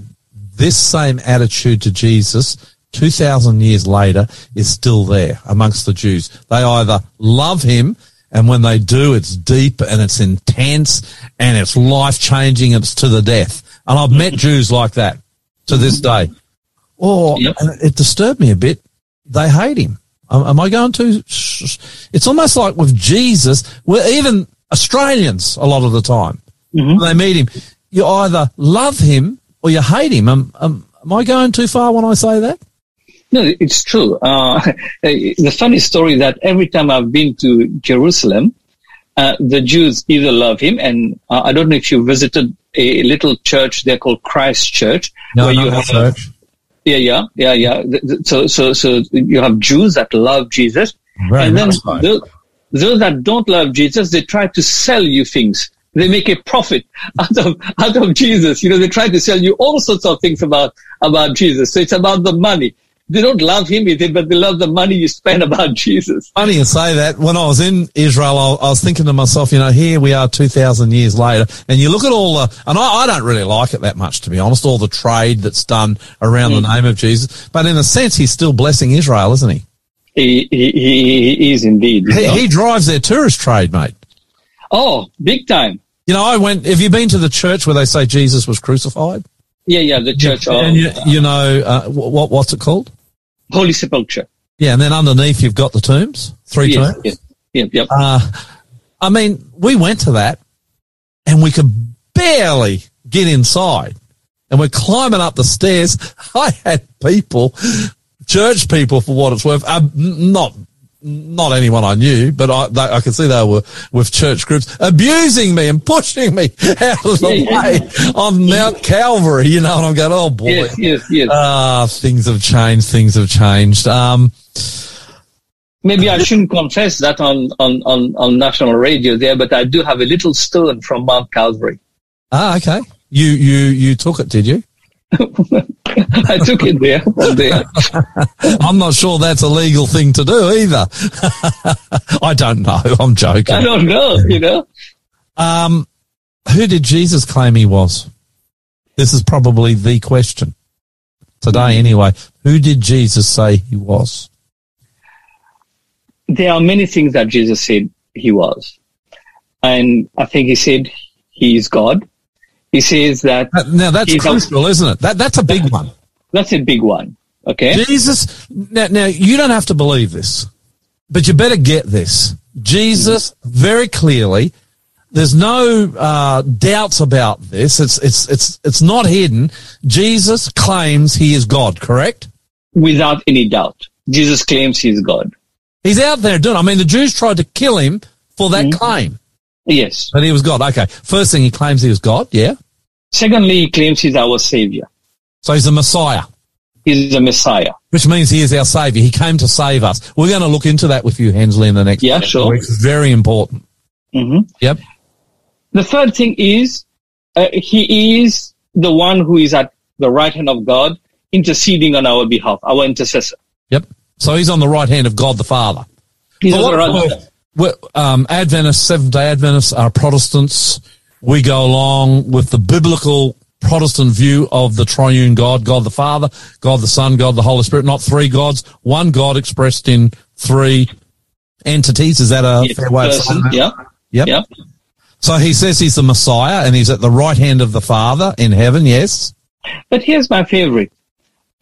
this same attitude to Jesus, 2,000 years later, is still there amongst the Jews. They either love him, and when they do, it's deep and it's intense and it's life changing it's to the death. And I've met mm-hmm. Jews like that to this mm-hmm. day. Or,
Yep.
and it disturbed me a bit, they hate him. Am, I going to? It's almost like with Jesus, we're even Australians a lot of the time. Mm-hmm. When they meet him, you either love him or you hate him. Am, am, am I going too far when I say that?
No, it's true. Uh, the funny story that every time I've been to Jerusalem, uh, the Jews either love him, and uh, I don't know if you visited a little church there called Christ Church, where you have
church.
yeah, yeah, yeah, yeah. So, so, so you have Jews that love Jesus,
Very
and then those, those that don't love Jesus, they try to sell you things. They make a profit out of out of Jesus. You know, they try to sell you all sorts of things about about Jesus. So it's about the money. they don't love him, but they love the money you spend about Jesus.
Funny you say that. When I was in Israel, I, I was thinking to myself, you know, here we are 2,000 years later, and you look at all the, and I, I don't really like it that much, to be honest, all the trade that's done around the hmm. name of Jesus. But in a sense, he's still blessing Israel, isn't he?
He, he, he, he is indeed.
He, he drives their tourist trade, mate.
oh, big time.
You know, I went, have you been to the church where they say Jesus was crucified?
Yeah, yeah, the church of
And you, you know, uh, what, what's it called?
Holy Sepulchre.
Yeah. And then underneath you've got the tombs, three
Yes,
tombs.
yes, yep, yep.
Uh, I mean, we went to that and we could barely get inside and we're climbing up the stairs. I had people, church people for what it's worth, uh, not, not anyone I knew, but I, they, I could see they were with church groups abusing me and pushing me out of the
Yeah, yeah.
way on Mount Calvary, you know, and I'm going, oh boy.
yes, yes, yes.
Ah, things have changed. Things have changed. Um,
Maybe I shouldn't confess that on, on, on, on national radio there, but I do have a little stone from Mount Calvary.
ah, okay. You, you, you took it, did you?
I took it there from there.
I'm not sure that's a legal thing to do either. I don't know. I'm joking.
I don't know, you know.
Um, who did Jesus claim he was? This is probably the question today anyway. Who did Jesus say he was?
There are many things that Jesus said he was. And I think he said he is God. He says that
That- Now that's
He's a-
crucial, isn't it? That, that's a big one.
that's a big one. Okay.
Jesus, now, now you don't have to believe this, but you better get this. Jesus very clearly, there's no uh, doubts about this. It's it's it's it's not hidden. Jesus claims he is God. Correct?
Without any doubt. Jesus claims he is God.
He's out there doing. I mean, the Jews tried to kill him for that claim
Yes.
that he was God. Okay, first thing he claims he was God. Yeah,
Secondly, he claims he's our savior.
so he's a Messiah.
He's a Messiah.
Which means he is our savior. He came to save us. We're going to look into that with you, Hensley, in the next
Yeah, sure.
weeks. Very important.
hmm
Yep.
The third thing is, uh, he is the one who is at the right hand of God, interceding on our behalf, our intercessor.
Yep. So he's on the right hand of God the Father.
He's on the right-
we're, um, Adventists, Seventh day Adventists are Protestants. We go along with the biblical Protestant view of the triune God, God the Father, God the Son, God the Holy Spirit, not three gods, one God expressed in three entities. Is that a
Yes,
fair way of saying
person.
that?
Yeah.
Yep.
Yeah.
So he says he's the Messiah and he's at the right hand of the Father in heaven, yes?
But here's my favorite.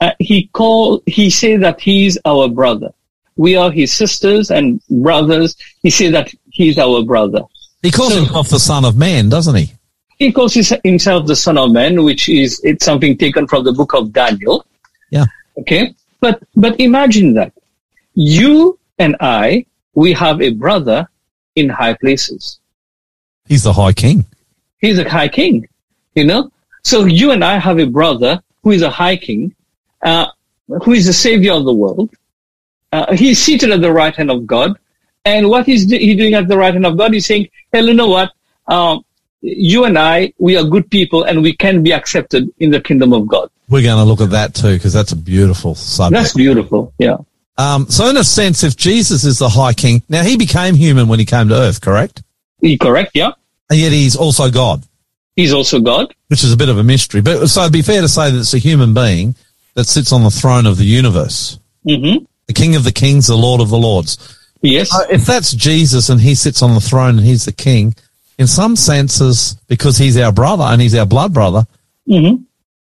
Uh, he call, he said that he's our brother. We are his sisters and brothers. He said that he's our brother.
He calls
So-
himself the Son of Man, doesn't he?
He calls his, himself the son of man, which is, it's something taken from the book of Daniel.
Yeah.
Okay. But, but imagine that you and I, we have a brother in high places.
He's the High King.
He's a high king, you know? So you and I have a brother who is a high king, uh, who is the savior of the world. Uh, he's seated at the right hand of God. And what is he doing at the right hand of God? He's saying, hey, you know what? Um, you and I, we are good people and we can be accepted in the kingdom of God.
We're going to look at that too because that's a beautiful subject.
That's beautiful. Yeah.
Um, so in a sense, if Jesus is the high king, now he became human when he came to earth, correct?
He correct? Yeah.
And yet he's also God,
He's also God.
which is a bit of a mystery. But so it'd be fair to say that it's a human being that sits on the throne of the universe,
hmm
the king of the kings, the lord of the lords.
Yes.
So if that's Jesus and he sits on the throne and he's the king, in some senses, because he's our brother and he's our blood brother,
hmm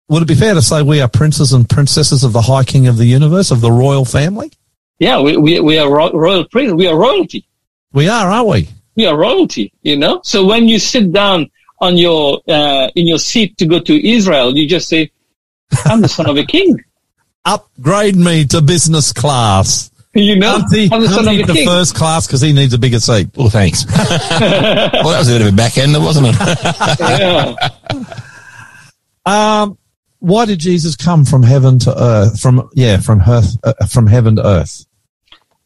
would it be fair to say we are princes and princesses of the high king of the universe, of the royal family?
Yeah. We, we, we are ro- royal prince. We are royalty.
We are, aren't we?
we are royalty, you know. So when you sit down on your uh, in your seat to go to Israel, you just say, "I'm the son of a king,"
Upgrade me to business class.
you know.
Auntie,
I'm the son of
auntie to
king.
first class because he needs a bigger seat.
Well, thanks. well, that was a bit of a backender, wasn't it?
Yeah.
Um, why did Jesus come from heaven to earth? From yeah, from earth, uh, from heaven to earth.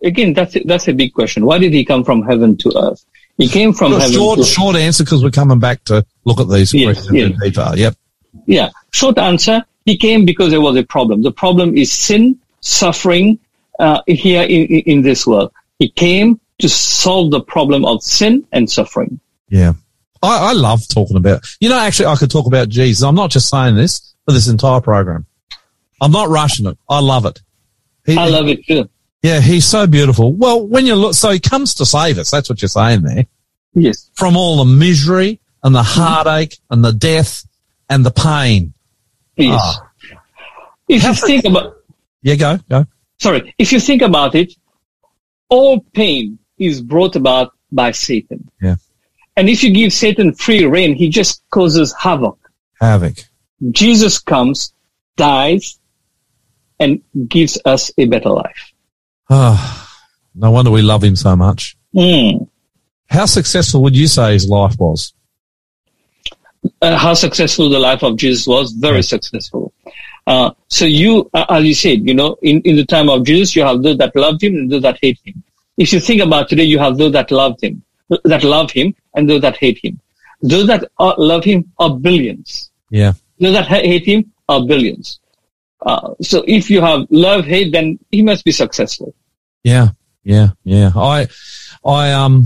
Again, that's a, that's a big question. Why did he come from heaven to earth? He came from heaven.
short,
to,
short answer because we're coming back to look at these
Yes,
questions in detail. Yep.
Yeah. Short answer. He came because there was a problem. The problem is sin. suffering uh, here in, in- in this world. He came to solve the problem of sin and suffering.
Yeah. I, I love talking about, you know, actually I could talk about Jesus. I'm not just saying this for this entire program. I'm not rushing it. I love it. He-
I love it too.
Yeah, he's so beautiful. Well, when you look, so he comes to save us. That's what you're saying there.
Yes.
From all the misery and the heartache and the death and the pain.
Yes.
Ah.
If you think about,
Yeah, go, go.
sorry, if you think about it, all pain is brought about by Satan.
Yeah.
And if you give Satan free reign, he just causes havoc.
Havoc.
Jesus comes, dies, and gives us a better life.
Oh, no wonder we love him so much.
Mm.
How successful would you say his life was?
Uh, how successful the life of Jesus was? Very successful. Uh, so you, uh, as you said, you know, in, in the time of Jesus, you have those that loved him and those that hate him. If you think about today, you have those that loved him, that love him, and those that hate him. Those that uh, love him are billions.
Yeah.
Those that ha- hate him are billions. Uh, so if you have love, hate, then he must be successful.
Yeah, yeah, yeah. I, I, um,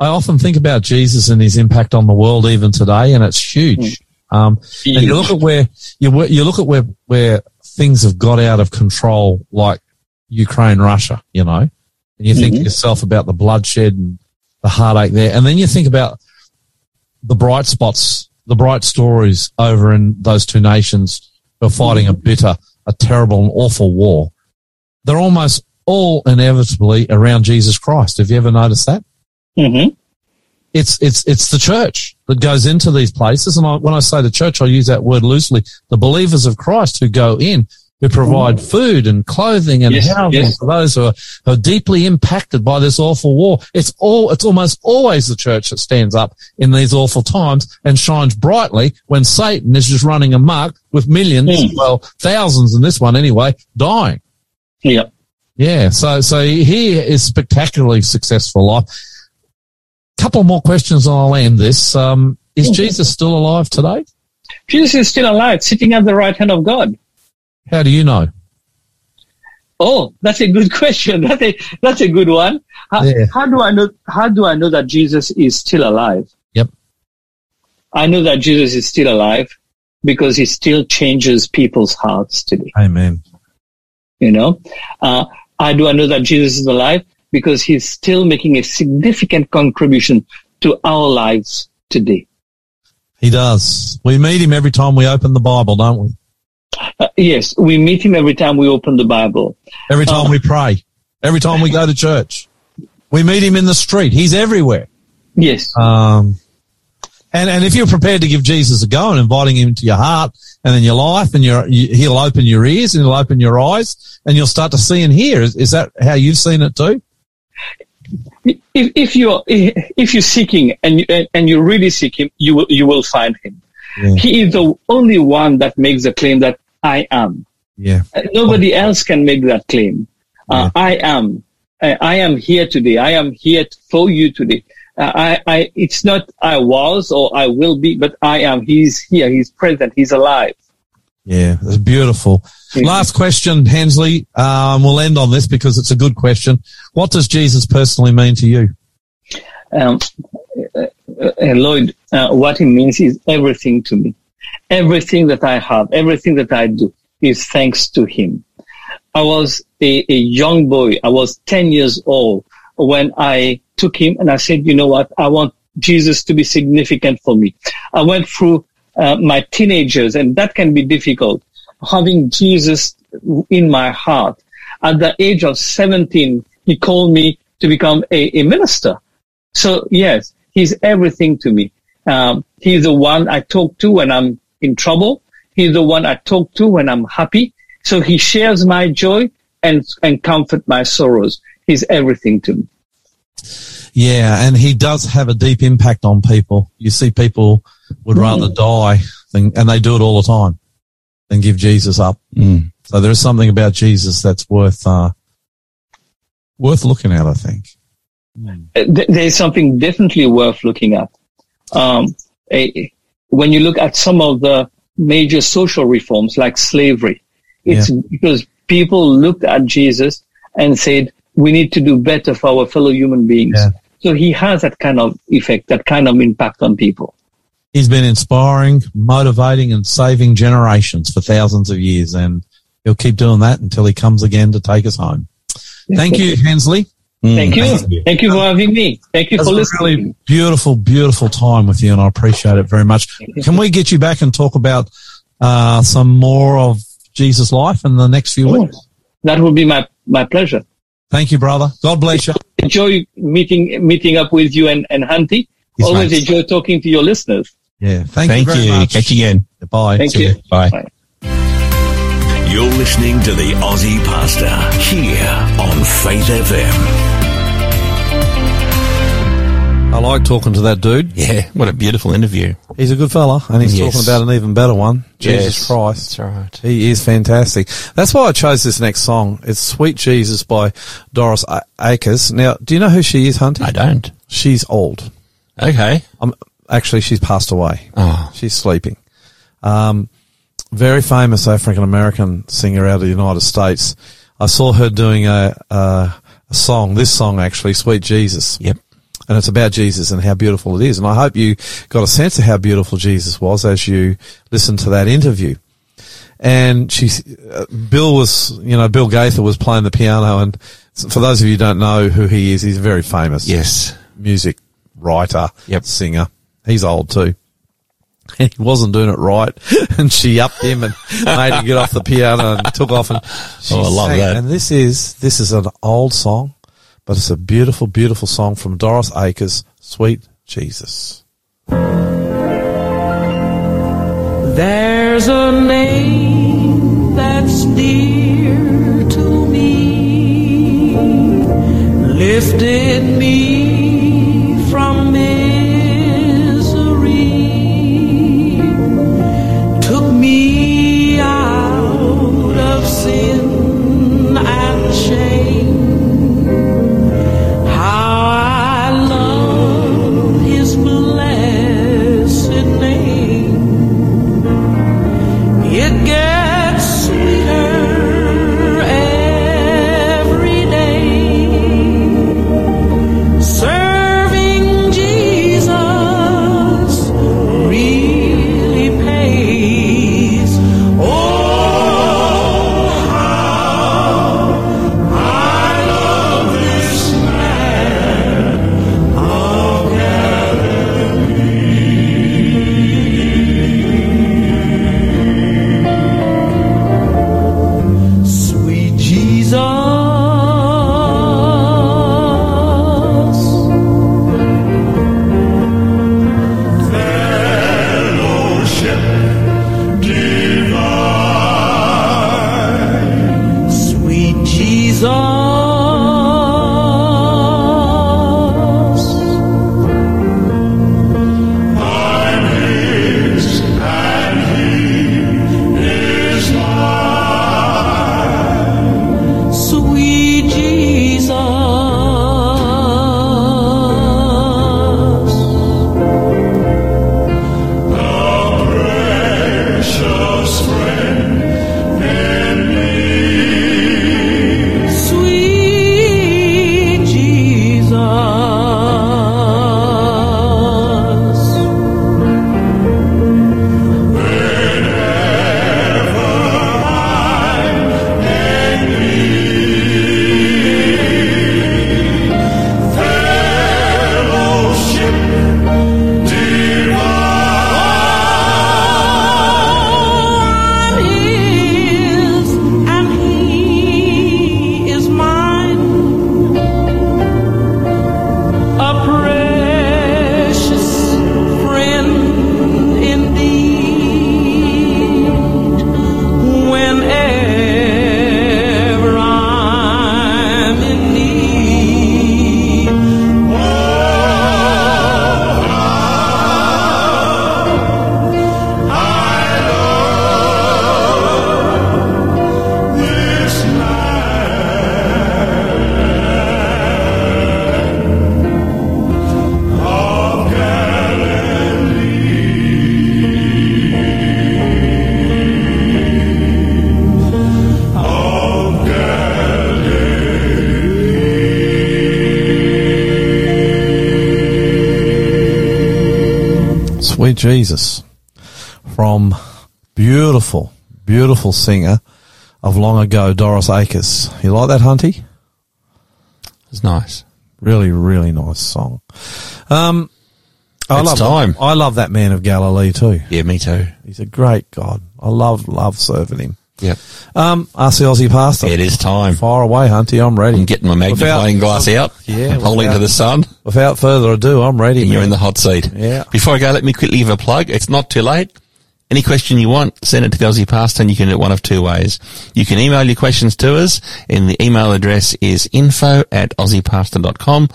I often think about Jesus and his impact on the world even today, and it's huge. Mm. Um, and you look at where you you look at where where things have got out of control, like Ukraine, Russia. You know, and you think to mm-hmm. yourself about the bloodshed and the heartache there, and then you think about the bright spots, the bright stories over in those two nations who are fighting a mm-hmm. bitter, a terrible, and awful war. They're almost all inevitably around Jesus Christ. Have you ever noticed that?
Hmm
it's it's it's the church that goes into these places, and I, when I say the church, I use that word loosely. The believers of Christ who go in, who provide food and clothing and
Yes,
housing
yes.
for those who are, who are deeply impacted by this awful war. It's all it's almost always the church that stands up in these awful times and shines brightly when Satan is just running amok with millions,
Mm.
well, thousands in this one anyway, dying.
Yeah.
Yeah, so so he is spectacularly successful. I, couple more questions and I'll end this. Um, is Jesus still alive today?
Jesus is still alive, sitting at the right hand of God.
How do you know?
Oh, that's a good question. That's a that's a good one. How,
Yeah.
how do I know? How do I know that Jesus is still alive?
Yep.
I know that Jesus is still alive because he still changes people's hearts today.
Amen.
You know, uh, how do I know that Jesus is alive? Because he's still making a significant contribution to our lives today.
He does. We meet him every time we open the Bible, don't we?
Uh, yes, we meet him every time we open the Bible.
Every time
Oh.
we pray. Every time we go to church. We meet him in the street. He's everywhere.
Yes,
Um, and, and if you're prepared to give Jesus a go and inviting him into your heart and in your life and your, you, he'll open your ears and he'll open your eyes and you'll start to see and hear. Is, is that how you've seen it too?
If if you if you're seeking and you, and you really seek him, you will you will find him.
Yeah.
He is the only one that makes the claim that I am.
Yeah.
Uh, Nobody else can make that claim. Uh, I am. I, I am here today. I am here t- for you today. Uh, I, I, it's not I was or I will be, but I am. He's here. He's present. He's alive.
Yeah, it's beautiful. Last question, Hensley. Um, we'll end on this because it's a good question. What does Jesus personally mean to you?
um, uh, uh, Lloyd, uh, what he means is everything to me. Everything that I have, everything that I do is thanks to him. I was a, a young boy. I was 10 years old when I took him and I said, you know what? I want Jesus to be significant for me. I went through uh, my teenagers and that can be difficult. Having Jesus in my heart. At the age of 17, he called me to become a, a minister. So yes, he's everything to me. Um, he's the one I talk to when I'm in trouble. He's the one I talk to when I'm happy. So he shares my joy and, and comfort my sorrows. He's everything to me.
Yeah, and he does have a deep impact on people. You see people would rather die than, and they do it all the time than give Jesus up.
Mm.
So there is something about Jesus that's worth, uh, worth looking at, I think.
Uh, There's something definitely worth looking at. Um, a, when you look at some of the major social reforms like slavery, it's because people looked at Jesus and said, we need to do better for our fellow human beings.
Yeah.
So he has that kind of effect, that kind of impact on people.
He's been inspiring, motivating, and saving generations for thousands of years, and he'll keep doing that until he comes again to take us home. Thank you, Hensley.
Thank you.
Thank you.
Thank you for having me. Thank you
It
for
was a
listening.
really beautiful, beautiful time with you, and I appreciate it very much. Can we get you back and talk about uh, some more of Jesus' life in the next few
Sure.
weeks?
That would be my, my pleasure.
Thank you, brother. God bless you.
Enjoy meeting, meeting up with you and, and Hunty.
Yes,
Always
mate.
enjoy talking to your listeners.
Yeah. Thank,
Thank
you very
you.
much.
Catch you again.
Bye.
Thank
See
you.
ya.
Bye.
Bye.
You're listening to the Aussie Pastor here on Faith FM.
I like talking to that dude.
Yeah, what a beautiful interview.
He's a good fella, and he's
Yes.
talking about an even better one, Jesus
Yes,
Christ.
That's right.
He is fantastic. That's why I chose this next song. It's Sweet Jesus by Doris A- Akers. Now, do you know who she is, Hunter?
I don't.
She's old.
Okay.
Um, actually, she's passed away.
Oh,
She's sleeping. Um, very famous African American singer out of the United States. I saw her doing a, a, a song, this song actually, Sweet Jesus.
yep.
And it's about Jesus and how beautiful it is. And I hope you got a sense of how beautiful Jesus was as you listened to that interview. And she, uh, Bill was, you know, Bill Gaither was playing the piano. And for those of you who don't know who he is, he's very famous
Yes.
music writer,
Yep.
singer. He's old too. And he wasn't doing it right, and she upped him and made him get off the piano and took off. And she
Oh, I love
sang.
that.
And this is this is an old song, but it's a beautiful, beautiful song from Doris Akers, "Sweet Jesus."
There's a name that's dear to me, lifted me Jesus
from beautiful, beautiful singer of long ago, Doris Akers. You like that, Hunty?
It's nice.
Really, really nice song. Um, I
It's
love
time.
I love that man of Galilee too.
Yeah, me too.
He's a great God. I love, love serving him.
Yep.
Um, ask the Aussie pastor.
It is time.
Fire away, Hunty. I'm ready.
I'm getting my magnifying
Without-
glass out.
Yeah,
Holding to the sun.
Without further ado, I'm ready.
You're in the hot seat.
Yeah.
Before I go, let me quickly give a plug. It's not too late. Any question you want, send it to the Aussie Pastor and you can do it one of two ways. You can email your questions to us and the email address is info at aussiepastor.com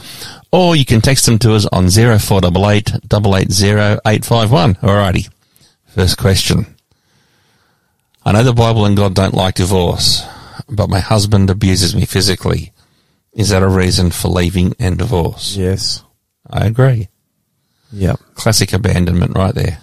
or you can text them to us on 0488 880 851. Alrighty. First question. I know the Bible and God don't like divorce, but my husband abuses me physically. Is that a reason for leaving and divorce?
Yes.
I agree.
Yep.
Classic abandonment right there.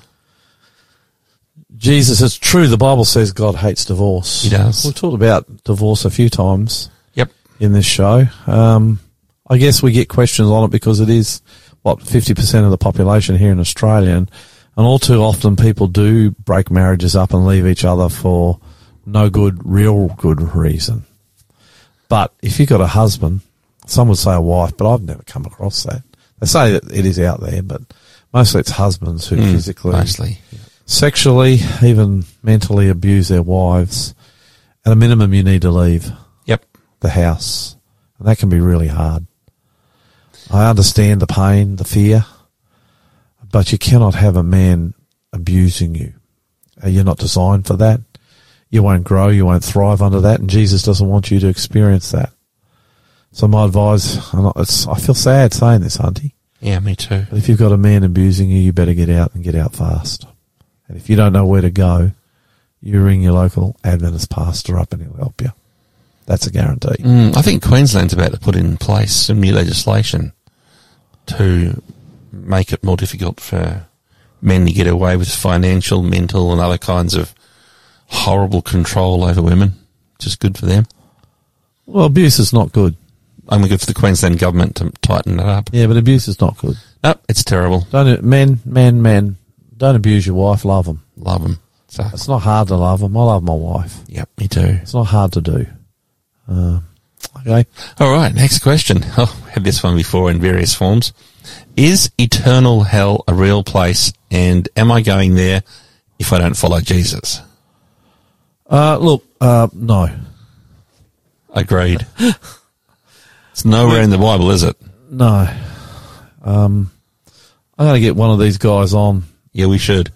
Jesus, it's true. The Bible says God hates divorce.
He does.
We've talked about divorce a few times
Yep.
in this show. Um, I guess we get questions on it because it is what fifty percent of the population here in Australia, and, and all too often people do break marriages up and leave each other for no good, real good reason. But if you've got a husband, some would say a wife, but I've never come across that. They say that it is out there, but mostly it's husbands who hmm, physically,
Mostly.
sexually, even mentally abuse their wives. At a minimum, you need to leave
Yep.
the house. And that can be really hard. I understand the pain, the fear, but you cannot have a man abusing you. Uh, You're not designed for that. You won't grow, you won't thrive under that, and Jesus doesn't want you to experience that. So my advice, and I- it's, I feel sad saying this, Hunty,
Yeah, me too.
but if you've got a man abusing you, you better get out and get out fast. And if you don't know where to go, you ring your local Adventist pastor up and he'll help you. That's a guarantee.
Mm, I think Queensland's about to put in place some new legislation to make it more difficult for men to get away with financial, mental, and other kinds of horrible control over women. Just good for them.
Well, abuse is not good.
Only good for the Queensland government to tighten it up.
Yeah, but abuse is not good.
Nope, it's terrible.
Don't men, men, men. Don't abuse your wife. Love them.
Love them. So,
It's not hard to love them. I love my wife.
yep, me too.
It's not hard to do. Uh, okay.
All right, next question. Oh, we had this one before in various forms. Is eternal hell a real place, and am I going there if I don't follow Jesus?
Uh, look. Uh, no.
Agreed. it's nowhere in the Bible, is it?
No. Um, I'm going to get one of these guys on
Yeah, we should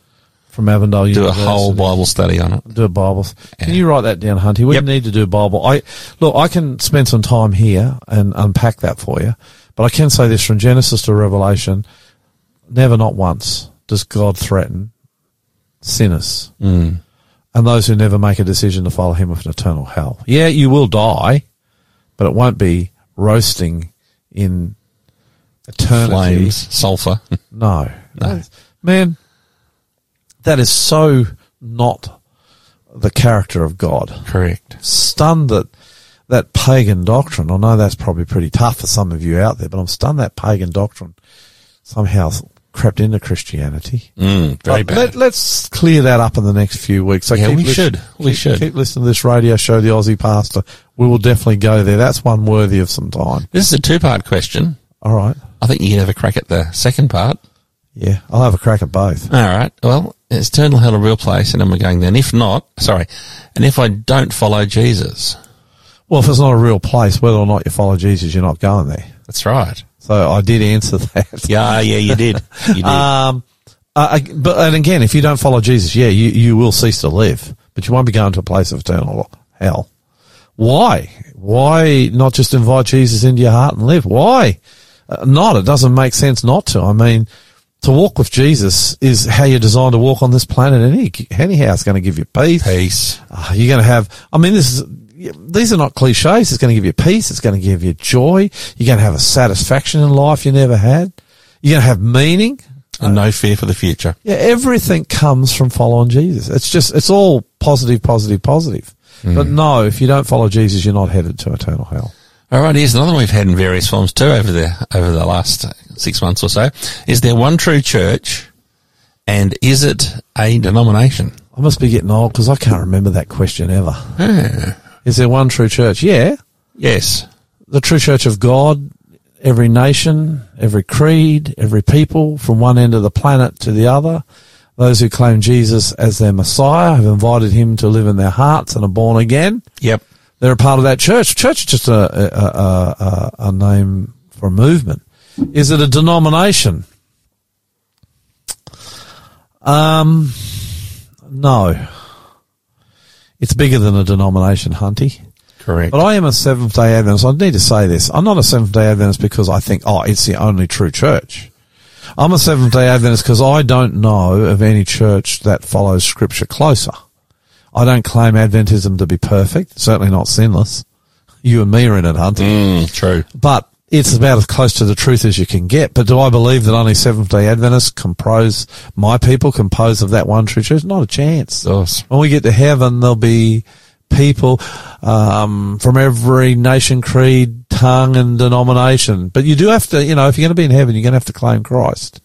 from Avondale
do a whole Bible study on it.
do a Bible. Can
Yeah.
you write that down, Hunty? We
Yep.
need to do a Bible. I look. I can spend some time here and unpack that for you, but I can say this from Genesis to Revelation: never, not once, does God threaten sinners
Mm.
and those who never make a decision to follow Him with an eternal hell. Yeah, you will die, but it won't be roasting in eternity.
Flames, sulfur.
No.
No.
Man, that is so not the character of God.
Correct.
Stunned that that pagan doctrine, I know that's probably pretty tough for some of you out there, but I'm stunned that pagan doctrine somehow crept into Christianity.
Mm, very
But
bad.
Let, us clear that up in the next few weeks. So
Yeah,
keep
we should. We
keep-
should.
Keep listening to this radio show, The Aussie Pastor. We will definitely go there. That's one worthy of some time.
this is a two-part question.
All right.
I think you can have a crack at the second part.
Yeah, I'll have a crack at both.
All right. Well, is eternal hell a real place, and am I going there? And if not, sorry, and if I don't follow Jesus,
Well, if it's not a real place, whether or not you follow Jesus, you're not going there.
that's right.
So I did answer that.
Yeah, yeah, you did. You did.
Um, uh, but and again, if you don't follow Jesus, yeah, you, you will cease to live, but you won't be going to a place of eternal hell. Why? Why not just invite Jesus into your heart and live? Why? Uh, not. It doesn't make sense not to. I mean, to walk with Jesus is how you're designed to walk on this planet. Any anyhow, it's going to give you peace.
Peace.
Uh, you're going to have. I mean, this is. These are not cliches. It's going to give you peace. It's going to give you joy. You're going to have a satisfaction in life you never had. You're going to have meaning.
And no fear for the future.
Yeah, everything comes from following Jesus. It's just, it's all positive, positive, positive. Hmm. But no, if you don't follow Jesus, you're not headed to eternal hell.
All right, here's another one we've had in various forms too over the over the last six months or so. Is there one true church, And is it a denomination?
I must be getting old because I can't remember that question ever. Is there one true church? Yeah.
Yes.
The true church of God, every nation, every creed, every people from one end of the planet to the other. Those who claim Jesus as their Messiah have invited him to live in their hearts and are born again.
Yep.
They're a part of that church. Church is just a, a, a, a, name for a movement. Is it a denomination? Um, no. It's bigger than a denomination, Hunty.
Correct.
But I am a Seventh day Adventist. I need to say this. I'm not a Seventh day Adventist because I think, oh, it's the only true church. I'm a Seventh day Adventist because I don't know of any church that follows scripture closer. I don't claim Adventism to be perfect, certainly not sinless. You and me are in it, Hunter.
Mm, true.
But it's about as close to the truth as you can get. But do I believe that only Seventh day Adventists compose, my people compose of that one true church? Not a chance. When we get to heaven, there'll be people um, from every nation, creed, tongue, and denomination. But you do have to, you know, if you're going to be in heaven, you're going to have to claim Christ.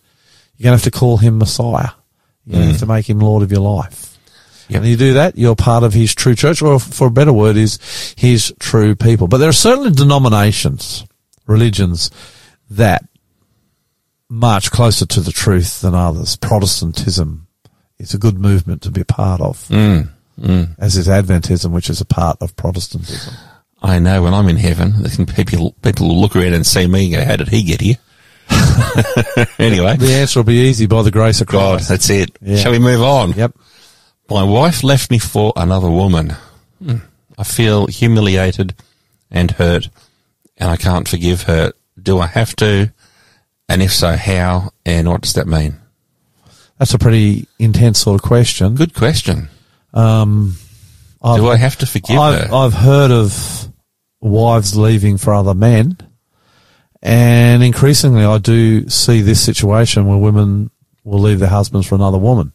You're going to have to call him Messiah. You're going to have to make him Lord of your life.
Yep.
And you do that, you're part of his true church, or for a better word, is his true people. But there are certainly denominations, religions that march closer to the truth than others. Protestantism is a good movement to be a part of,
Mm,
as is Adventism, which is a part of Protestantism.
I know when I'm in heaven, people people will look around and see me and go, "How did he get here?" anyway,
The answer will be easy by the grace of
God, that's it.
Yeah.
Shall we move on?
Yep.
My wife left me for another woman. Hmm. I feel humiliated and hurt, and I can't forgive her. Do I have to? And if so, how? And what does that mean?
That's a pretty intense sort of question.
Good question.
Um, I've,
Do I have to forgive
I've,
her?
I've heard of wives leaving for other men, and increasingly I do see this situation where women will leave their husbands for another woman.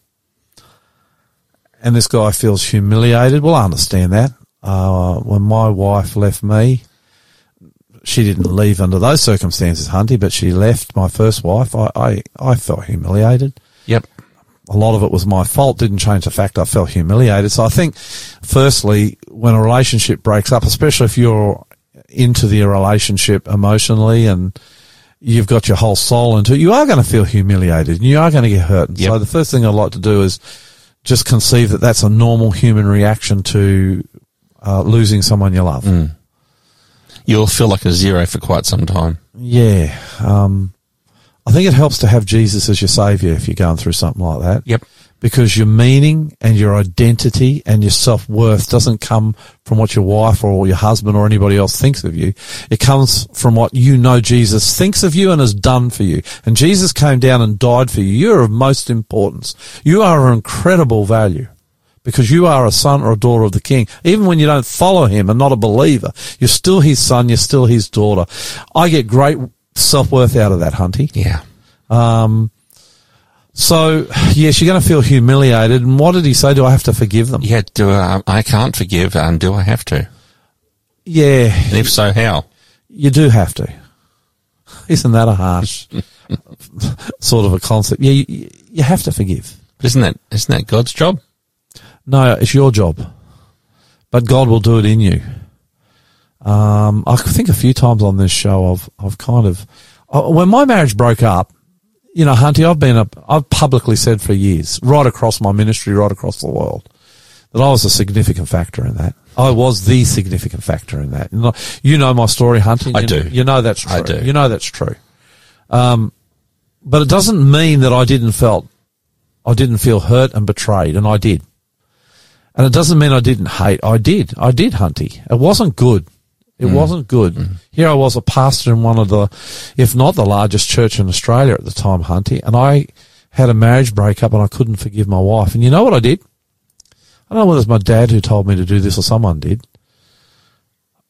And this guy feels humiliated. Well, I understand that. Uh, when my wife left me, she didn't leave under those circumstances, Hunty, but she left my first wife. I, I, I felt humiliated
yep.
a lot of it was my fault. Didn't change the fact I felt humiliated. So I think, firstly, when a relationship breaks up, especially if you're into the relationship emotionally and you've got your whole soul into it, you are going to feel humiliated and you are going to get hurt. And So the first thing I'd like to do is just conceive that that's a normal human reaction to uh, losing someone you love.
You'll feel like a zero for quite some time.
Yeah. Um, I think it helps to have Jesus as your savior if you're going through something like that.
Yep.
because your meaning and your identity and your self worth doesn't come from what your wife or your husband or anybody else thinks of you. It comes from what you know Jesus thinks of you and has done for you. And Jesus came down and died for you. You are of most importance. You are of incredible value. Because you are a son or a daughter of the king. Even when you don't follow him and not a believer, you're still his son, you're still his daughter. I get great self worth out of that, Hunty.
Yeah.
Um, so yes, you're going to feel humiliated. And what did he say? Do I have to forgive them?
Yeah. Do I, I can't forgive, and do I have to?
Yeah,
And if so, how?
you do have to. Isn't that a harsh sort of a concept? Yeah, you, you have to forgive.
Isn't that isn't that God's job?
No, it's your job, but God will do it in you. Um, I think a few times on this show, I've I've kind of uh, when my marriage broke up. You know, Hunty, I've been up. I've publicly said for years, right across my ministry, right across the world, that I was a significant factor in that. I was the significant factor in that. You know, my story, Hunty.
I
You-
do.
You know that's true.
I do.
You know that's true. Um, but it doesn't mean that I didn't felt, I didn't feel hurt and betrayed, and I did. And it doesn't mean I didn't hate. I did. I did, Hunty. It wasn't good. It mm. wasn't good. Mm. Here I was a pastor in one of the, if not the largest church in Australia at the time, Hunty, and I had a marriage breakup and I couldn't forgive my wife. And you know what I did? I don't know whether it was my dad who told me to do this or someone did.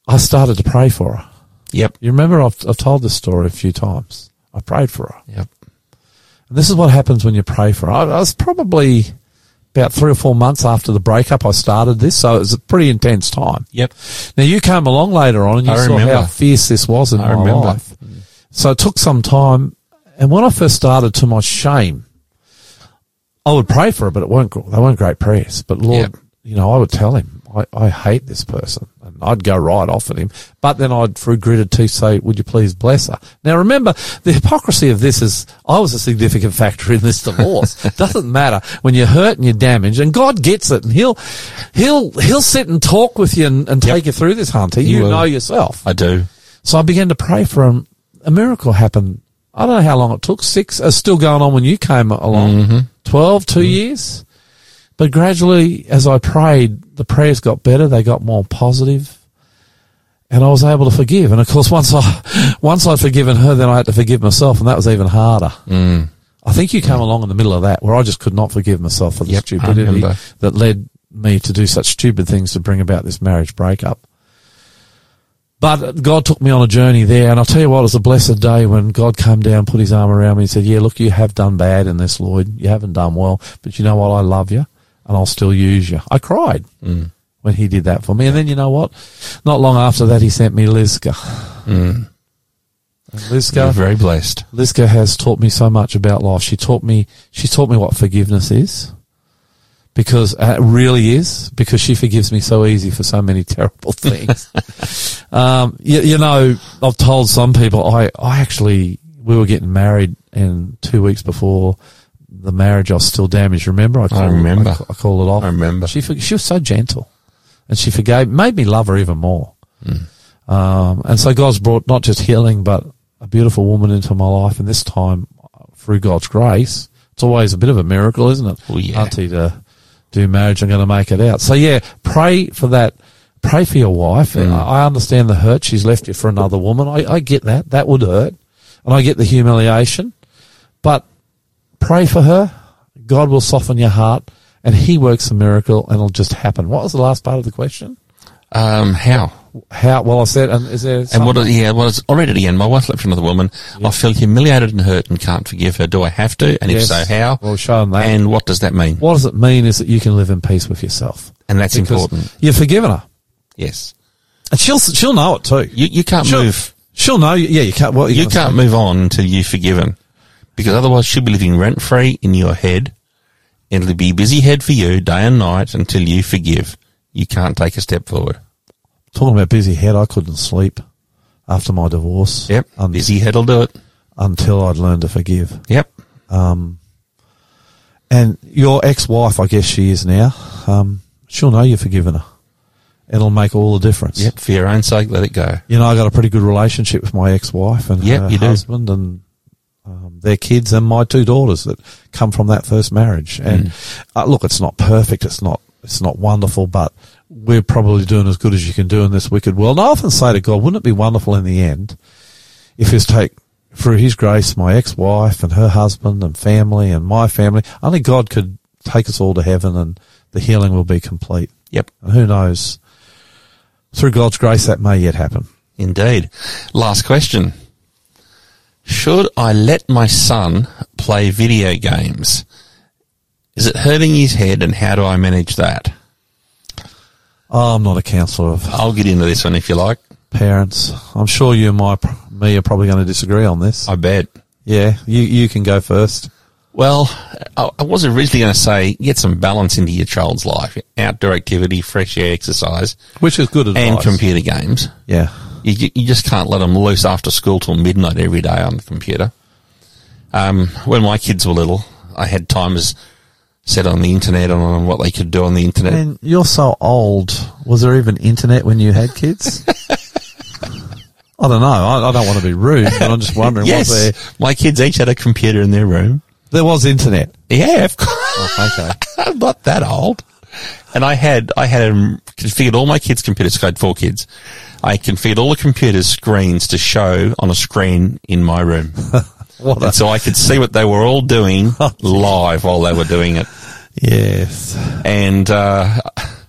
I started to pray for her.
Yep.
You remember I've, I've told this story a few times. I prayed for her.
Yep.
And this is what happens when you pray for her. I, I was probably about three or four months after the breakup I started this, so it was a pretty intense time.
Yep.
Now you came along later on and you
I
saw
remember.
how fierce this was in
I
my
remember.
life. So it took some time. And when I first started, to my shame, I would pray for it, but it weren't they weren't great prayers. But Lord,
Yep.
you know, I would tell him I, I hate this person, and I'd go right off at him. But then I'd, through gritted teeth, say, "Would you please bless her?" Now remember, the hypocrisy of this is I was a significant factor in this divorce. it doesn't matter when you're hurt and you're damaged, and God gets it, and He'll He'll He'll sit and talk with you and, and take you through this, Hunter. You
will.
know yourself.
I do.
So I began to pray for him. A miracle happened. I don't know how long it took. Six. It's still going on when you came along. Mm-hmm. Twelve, two mm-hmm. years. But gradually, as I prayed, the prayers got better. They got more positive, and I was able to forgive. And of course, once I once I'd forgiven her, then I had to forgive myself, and that was even harder.
Mm.
I think you came along in the middle of that, where I just could not forgive myself for the
Yep,
stupidity that led me to do such stupid things to bring about this marriage breakup. But God took me on a journey there, and I'll tell you what, it was a blessed day when God came down, put his arm around me, and said, "Yeah, look, you have done bad in this, Lloyd. You haven't done well, but you know what? I love you, and I'll still use you." I cried when he did that for me, and then you know what? Not long after that, he sent me Lizka. And
You're very blessed.
Lizka has taught me so much about life. She taught me, she taught me what forgiveness is. Because uh, it really is, because she forgives me so easy for so many terrible things. um, you, you know, I've told some people, I, I actually, we were getting married and two weeks before the marriage, I was still damaged. Remember? I, called,
remember.
I, I called it off.
I remember.
She, she was so gentle and she forgave, made me love her even more. Um, and so God's brought not just healing, but a beautiful woman into my life. And this time, through God's grace, it's always a bit of a miracle, isn't it?
Oh, yeah.
Hunty to do marriage, I'm going to make it out. So yeah, pray for that. Pray for your wife.
Mm.
I I understand the hurt. She's left you for another woman. I, I get that. That would hurt. And I get the humiliation. But pray for her. God will soften your heart and he works a miracle and it'll just happen. What was the last part of the question?
Um, how?
How, well, I said, and is there
And what? Yeah, well, it's already at the end. My wife left another woman. I feel humiliated and hurt and can't forgive her. Do I have to? And
Yes.
if so, how?
Well, show 'em that.
And what does that mean?
what does it mean is that you can live in peace with yourself.
And that's
Because
important.
You've forgiven her.
Yes.
And she'll, she'll know it too.
You you can't
She'll-
move.
She'll know. Yeah, you can't. Are
You can't
say?
move on until you've forgiven, because otherwise she'll be living rent free in your head. And it'll be busy head for you day and night until you forgive. You can't take a step forward.
Talking about busy head, I couldn't sleep after my divorce.
Yep.
un-
busy head'll do it.
until I'd learned to forgive.
Yep.
Um, and your ex-wife, I guess she is now. Um, she'll know you've forgiven her. It'll make all the difference.
Yep. For your own sake, let it go.
You know, I got a pretty good relationship with my ex-wife and
Yep,
her
you do.
husband and um, their kids and my two daughters that come from that first marriage. And
Mm.
uh, look, it's not perfect. It's not. It's not wonderful, but we're probably doing as good as you can do in this wicked world. And I often say to God, wouldn't it be wonderful in the end if His take through His grace, my ex-wife and her husband and family and my family, only God could take us all to heaven and the healing will be complete.
Yep.
And who knows? Through God's grace, that may yet happen.
Indeed. Last question. Should I let my son play video games? Is it hurting his head and how do I manage that?
Oh, I'm not a counsellor of
I'll get into this one if you like.
parents. I'm sure you and my, me are probably going to disagree on this.
I bet.
Yeah, you, you can go first.
Well, I I was originally going to say get some balance into your child's life. Outdoor activity, fresh air exercise,
Which is good advice.
and computer games.
Yeah.
You, you just can't let them loose after school till midnight every day on the computer. Um, when my kids were little, I had timers set on the internet on what they could do on the internet.
And you're so old. Was there even internet when you had kids? I don't know. I, I don't want to be rude, but I'm just wondering,
yes,
was there,
my kids each had a computer in their room.
there was internet.
Yeah, of course.
Oh, okay.
I'm not that old. And I had, I had um, configured all my kids' computers. I had four kids. I configured all the computers' screens to show on a screen in my room.
A,
so I could see what they were all doing live while they were doing it.
yes.
And, uh,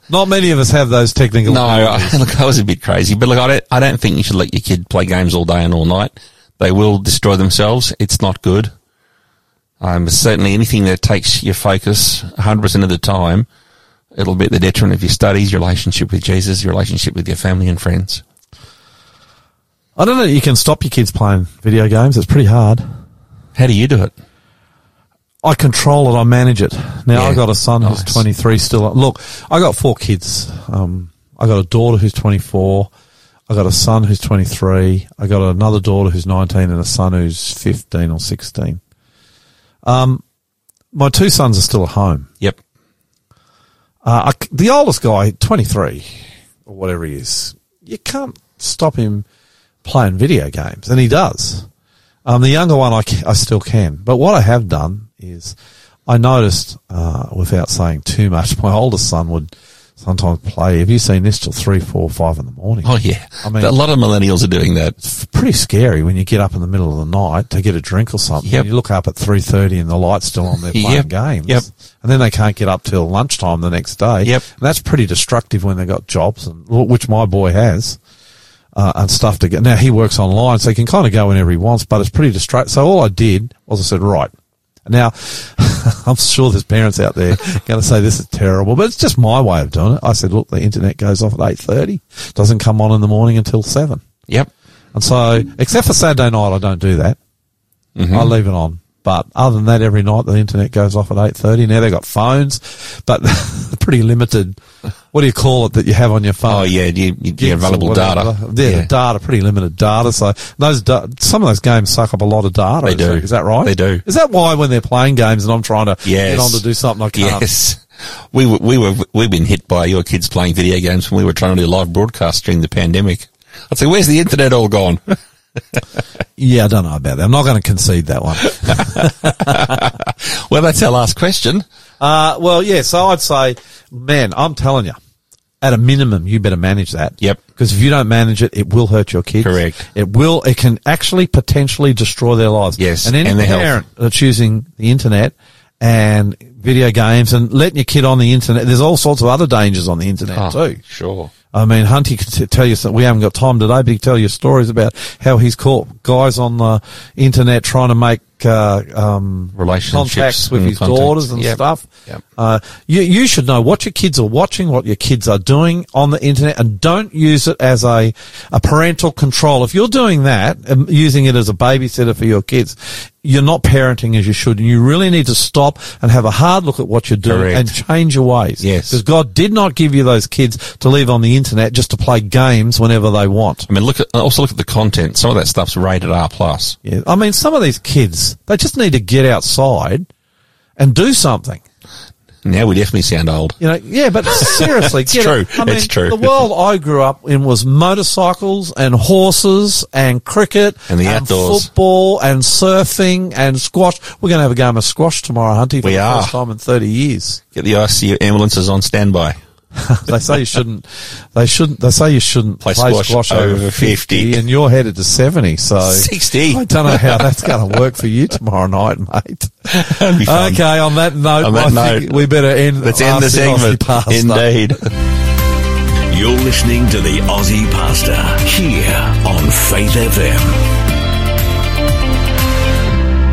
Not many of us have those technical.
no, I, look, I was a bit crazy, but look, I don't, I don't think you should let your kid play games all day and all night. They will destroy themselves. It's not good. Um, certainly anything that takes your focus 100% of the time, it'll be at the detriment of your studies, your relationship with Jesus, your relationship with your family and friends.
I don't know. You can stop your kids playing video games. It's pretty hard.
How do you do it?
I control it. I manage it. Now
Yeah.
I got a son who's 23 still. Look, I got four kids. Um, I got a daughter who's 24. I got a son who's 23. I got another daughter who's 19 and a son who's 15 or 16. Um, my two sons are still at home.
Yep.
Uh, the oldest guy, 23 or whatever he is, you can't stop him playing video games, and he does. Um, the younger one, I, I still can. But what I have done is I noticed, uh, without saying too much, my oldest son would sometimes play. Have you seen this till three, four, five in the morning?
Oh yeah.
I mean-
a lot of millennials are doing that.
It's pretty scary when you get up in the middle of the night to get a drink or something.
Yep.
You look up at three thirty and the light's still on. They're playing
Yep.
games.
Yep.
And then they can't get up till lunchtime the next day.
Yep.
And that's pretty destructive when they've got jobs, and which my boy has, uh, and stuff to get. Now he works online, so he can kind of go whenever he wants, but it's pretty destructive. So all I did was I said, right. Now, I'm sure there's parents out there going to say this is terrible, but it's just my way of doing it. I said, look, the internet goes off at 8.30, doesn't come on in the morning until 7.
Yep.
And so, except for Saturday night, I don't do that. Mm-hmm. I leave it on. But other than that, every night the internet goes off at eight thirty. Now they've got phones, but pretty limited. What do you call it that you have on your phone?
Oh yeah, you, you, your available data.
Yeah, the data, pretty limited data. So those da- some of those games suck up a lot of data.
They
is
do.
that- Is that right?
They do.
Is that why when they're playing games and I'm trying to
Yes.
get on to do something I can't?
Yes. We were, we were, we've been hit by your kids playing video games when we were trying to do live broadcasts during the pandemic. I'd say, where's the internet all gone?
Yeah, I don't know about that. I'm not going to concede that one.
well, that's our last question.
Uh, well, yeah, so I'd say, man, I'm telling you, at a minimum, you better manage that.
Yep.
Because if you don't manage it, it will hurt your kids.
Correct.
It will, it can actually potentially destroy their lives.
Yes,
And any
and
parent that's using the internet and video games and letting your kid on the internet, there's all sorts of other dangers on the internet too.
Sure.
I mean, Hunty could t- tell you some, we haven't got time today, but he could tell you stories about how he's caught guys on the internet trying to make, uh, um,
Relationships
contacts with his
contacts.
daughters and
Yep.
stuff.
Yep.
Uh, you, you should know what your kids are watching, what your kids are doing on the internet, and don't use it as a, a parental control. If you're doing that, um, using it as a babysitter for your kids, you're not parenting as you should, and you really need to stop and have a hard look at what you're doing
Correct.
and change your ways.
Yes.
Because God did not give you those kids to leave on the internet just to play games whenever they want.
I mean, look at, also look at the content. Some of that stuff's rated R plus.
Yeah. I mean, some of these kids, they just need to get outside and do something.
Now we definitely sound old.
You know, yeah, but seriously,
It's true.
It. I mean,
It's true.
The world I grew up in was motorcycles and horses and cricket
And the outdoors.
football and surfing and squash. We're going to have a game of squash tomorrow, Hunty, for
We
the
are.
first time in 30 years.
Get the ICU ambulances on standby.
they say you shouldn't, they shouldn't, they say you shouldn't
Play
play,
squash
squash, over
over
50,
50.
and you're headed to 70. So
60.
I don't know how that's going to work for you tomorrow night, mate.
That'd be fun.
Okay, on that note,
On that
I think
note,
we better end.
Let's end the segment.
Pastor.
Indeed.
You're listening to the Aussie Pastor here on Faith FM.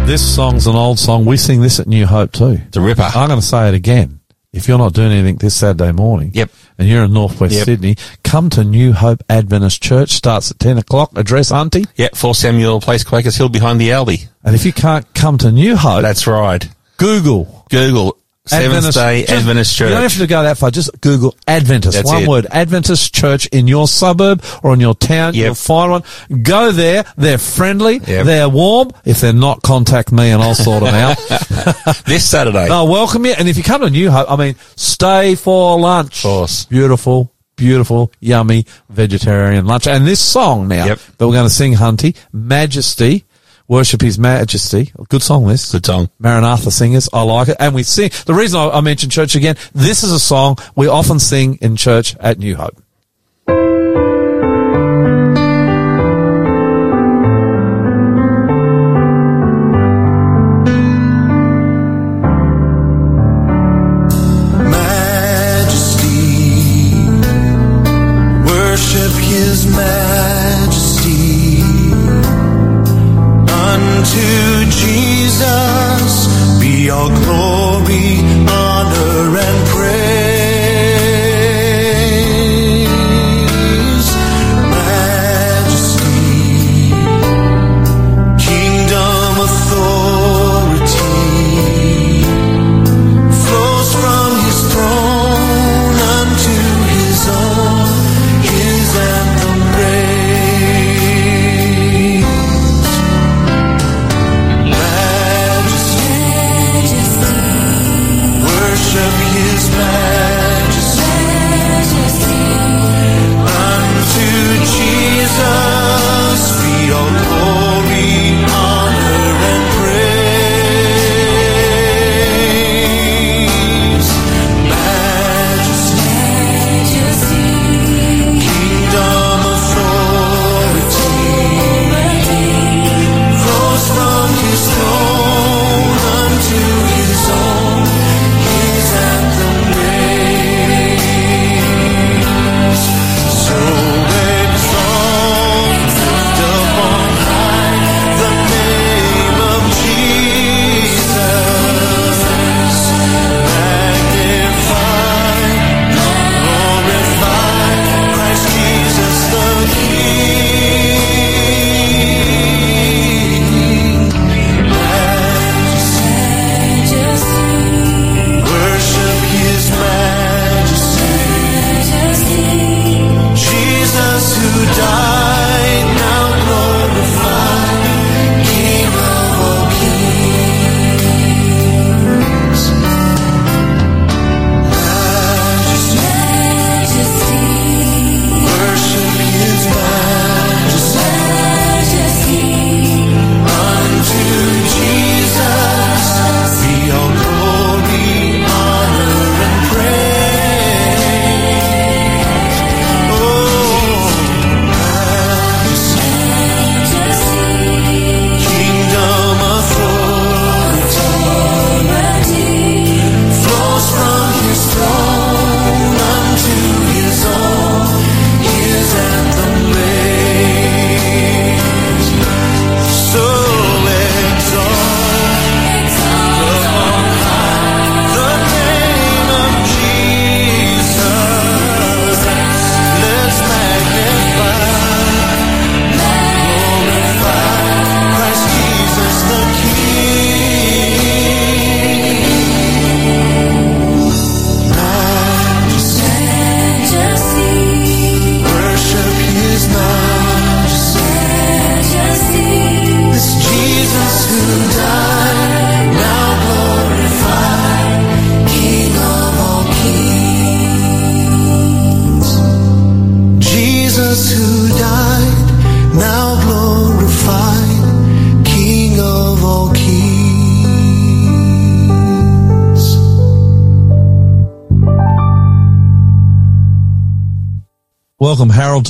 This song's an old song. We sing this at New Hope too.
It's a ripper.
I'm going to say it again. If you're not doing anything this Saturday morning,
Yep.
and you're in Northwest
Yep.
Sydney, come to New Hope Adventist Church. Starts at 10 o'clock. Address Hunty.
Yeah, 4 Samuel Place, Quakers Hill behind the Aldi.
And if you can't come to New Hope,
That's right.
Google
Google Seventh Day
Just-
Adventist
You don't have to go that far. Just Google Adventist.
That's
one
it.
word. Adventist Church in your suburb or in your town.
Yep.
You'll find one. Go there. They're friendly.
Yep.
They're warm. If they're not, contact me and I'll sort them out.
This Saturday.
They'll welcome you. And if you come to New Hope, I mean, stay for lunch.
Of course.
Beautiful, beautiful, yummy vegetarian lunch. And this song now
Yep.
that we're going to sing, Hunty, Majesty, Worship His Majesty. Good song, this.
Good song.
Maranatha singers. I like it. And we sing. The reason I, I mentioned church again, this is a song we often sing in church at New Hope.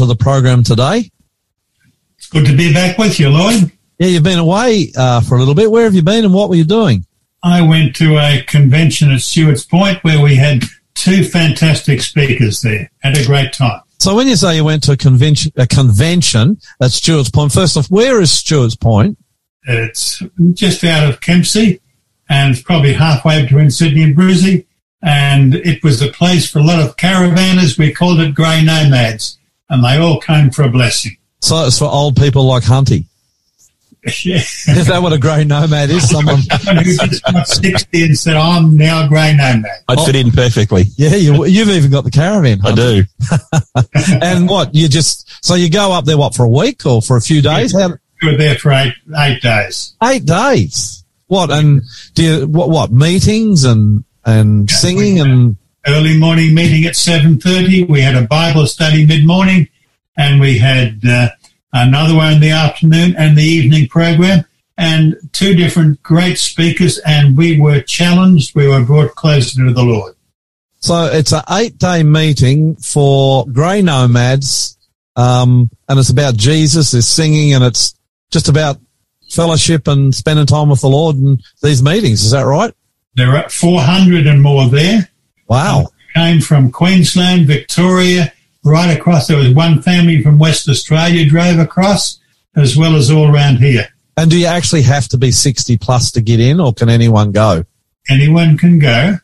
To the program today.
It's good to be back with you, Lloyd.
Yeah, you've been away uh, for a little bit. Where have you been and what were you doing?
I went to a convention at Stuarts Point where we had two fantastic speakers there. Had a great time.
So when you say you went to a convention, a convention at Stuarts Point, first off, where is Stuarts Point?
It's just out of Kempsey and it's probably halfway between Sydney and Brissie. And it was a place for a lot of caravanners. We called it grey nomads and they all came for a blessing.
So it's for old people like Hunty.
Yeah.
Is that what a grey nomad is? Someone,
Someone who just got 60 and said, I'm now a grey nomad.
I'd fit in perfectly.
yeah, you, you've even got the caravan.
I do.
And what you just so you go up there what for a week or for a few days? How,
We were there for eight, eight days.
eight days. What and do you what what meetings and and singing and
early morning meeting at 7.30. We had a Bible study mid-morning and we had uh, another one in the afternoon and the evening program and two different great speakers and we were challenged. We were brought closer to the Lord.
so it's an eight day meeting for grey nomads, um, and it's about Jesus. There's singing and it's just about fellowship and spending time with the Lord and these meetings. Is that right?
There are 400 and more there.
Wow.
Came from Queensland, Victoria, right across. There was one family from West Australia drove across as well as all around here.
And do you actually have to be 60 plus to get in or can anyone go?
anyone can go,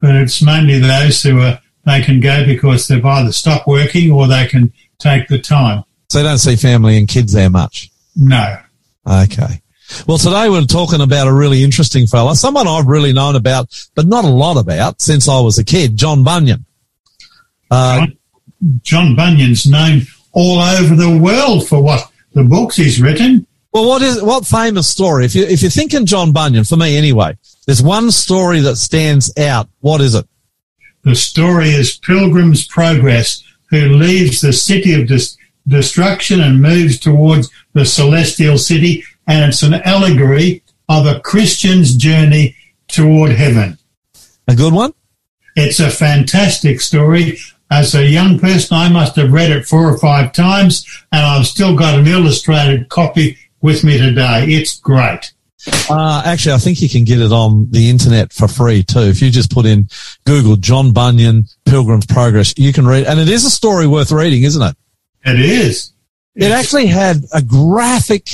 but it's mainly those who are they can go because they've either stopped working or they can take the time.
So you don't see family and kids there much.
No,
Okay. Well, today we're talking about a really interesting fella, someone I've really known about, but not a lot about since I was a kid, John Bunyan. Uh,
John Bunyan's known all over the world for what the books he's written.
well, what is, what famous story? If you, if you're thinking John Bunyan, for me anyway, there's one story that stands out. What is it?
The story is Pilgrim's Progress, who leaves the city of dis- destruction and moves towards the celestial city, and it's an allegory of a Christian's journey toward heaven.
A good one?
It's a fantastic story. As a young person, I must have read it four or five times, and I've still got an illustrated copy with me today. It's great.
Uh, actually, I think you can get it on the internet for free too. If you just put in Google John Bunyan Pilgrim's Progress, you can read, and it is a story worth reading, isn't it?
It is.
It actually had a graphic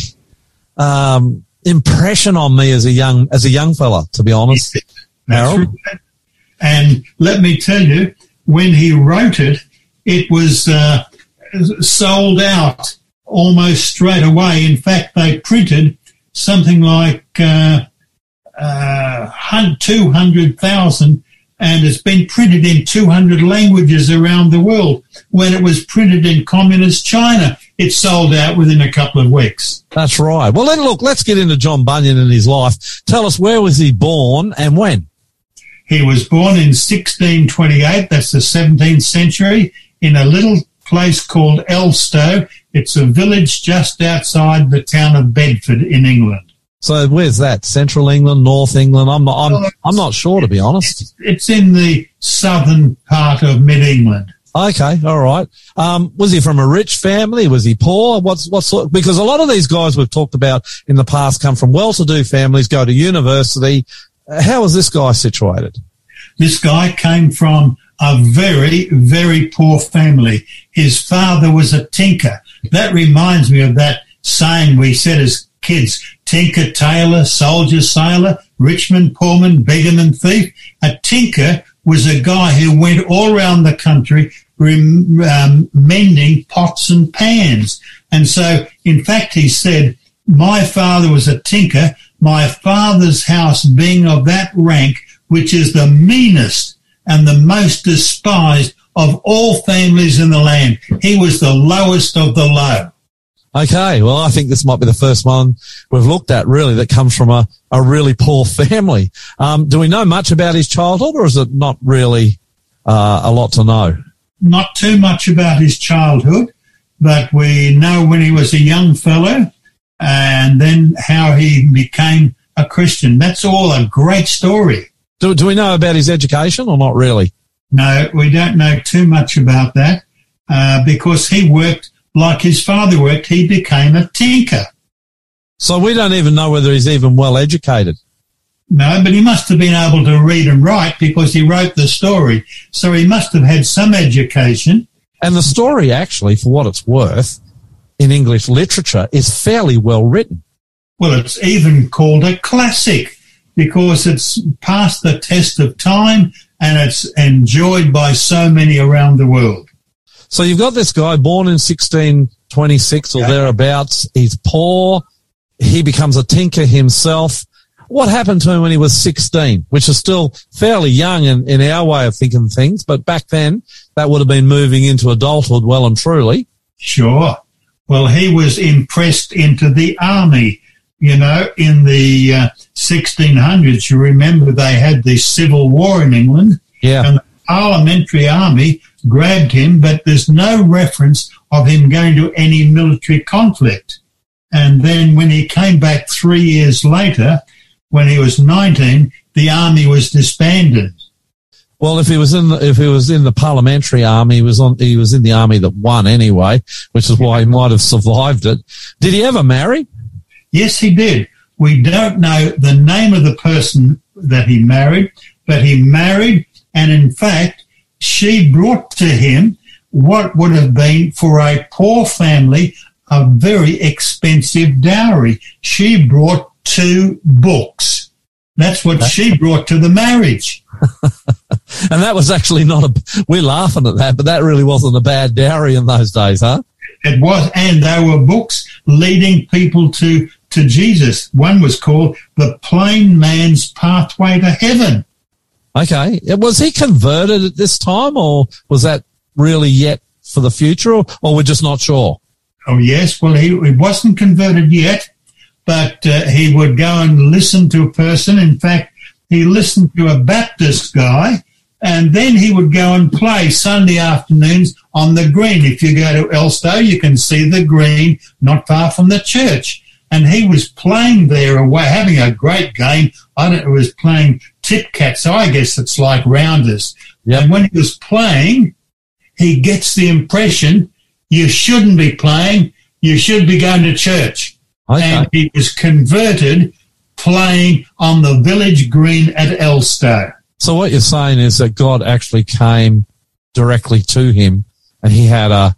um, impression on me as a young as a young fella. To be honest, Harold?
right. And let me tell you, when he wrote it, it was uh, sold out almost straight away. In fact, they printed something like uh, uh, 200,000 and it's been printed in 200 languages around the world. When it was printed in communist China, it sold out within a couple of weeks.
that's right. Well, then look, let's get into John Bunyan and his life. Tell us where was he born and when?
He was born in 1628, that's the 17th century, in a little place called Elstow. It's a village just outside the town of Bedford in England.
So where's that? Central England, North England? I'm not. I'm, I'm not sure to be honest.
It's in the southern part of mid England.
Okay, all right. Um, was he from a rich family? Was he poor? What's what sort? Because a lot of these guys we've talked about in the past come from well-to-do families, go to university. How was this guy situated?
This guy came from a very, very poor family. His father was a tinker. That reminds me of that saying we said as kids, tinker, tailor, soldier, sailor, richman, poorman, beggarman, thief. A tinker was a guy who went all around the country um, mending pots and pans. And so, in fact, he said, my father was a tinker, my father's house being of that rank, which is the meanest and the most despised of all families in the land. He was the lowest of the low.
Okay, well, I think this might be the first one we've looked at really that comes from a, a really poor family. Um, do we know much about his childhood or is it not really uh, a lot to know?
Not too much about his childhood, but we know when he was a young fellow and then how he became a Christian. That's all a great story.
Do, do we know about his education or not really?
No, we don't know too much about that. uh, because he worked like his father worked. He became a tinker.
So we don't even know whether he's even well educated.
No, but he must have been able to read and write because he wrote the story. So he must have had some education.
And the story, actually, for what it's worth, in English literature, is fairly well written.
Well, it's even called a classic because it's passed the test of time and it's enjoyed by so many around the world.
So you've got this guy born in 1626 or
Yeah.
thereabouts. He's poor. He becomes a tinker himself. What happened to him when he was 16, which is still fairly young in, in our way of thinking things, but back then that would have been moving into adulthood well and truly.
Sure. Well, he was impressed into the army. You know, in the uh, 1600s, you remember they had the civil war in England.
Yeah.
and the parliamentary army grabbed him, but there's no reference of him going to any military conflict. And then when he came back three years later, when he was 19, the army was disbanded.
Well, if he was in the, if he was in the parliamentary army, he was on, he was in the army that won anyway, which is why he might have survived it. Did he ever marry?
Yes, he did. We don't know the name of the person that he married, but he married, and in fact, she brought to him what would have been for a poor family a very expensive dowry. She brought two books. That's what she brought to the marriage.
And that was actually not a, we're laughing at that, but that really wasn't a bad dowry in those days, huh?
It was, and they were books leading people to, to Jesus. One was called The Plain Man's Pathway to Heaven.
Okay. Was he converted at this time or was that really yet for the future or, or we're just not sure?
Oh, yes. Well, he, he wasn't converted yet, but uh, he would go and listen to a person. In fact, he listened to a Baptist guy, and then he would go and play Sunday afternoons on the green. If you go to Elstow, you can see the green not far from the church. And he was playing there away, having a great game. I don't know, he was playing tip cat, so I guess it's like rounders.
Yep.
And when he was playing, he gets the impression you shouldn't be playing, you should be going to church.
Okay.
And he was converted playing on the village green at Elstow.
So what you're saying is that God actually came directly to him and he had a,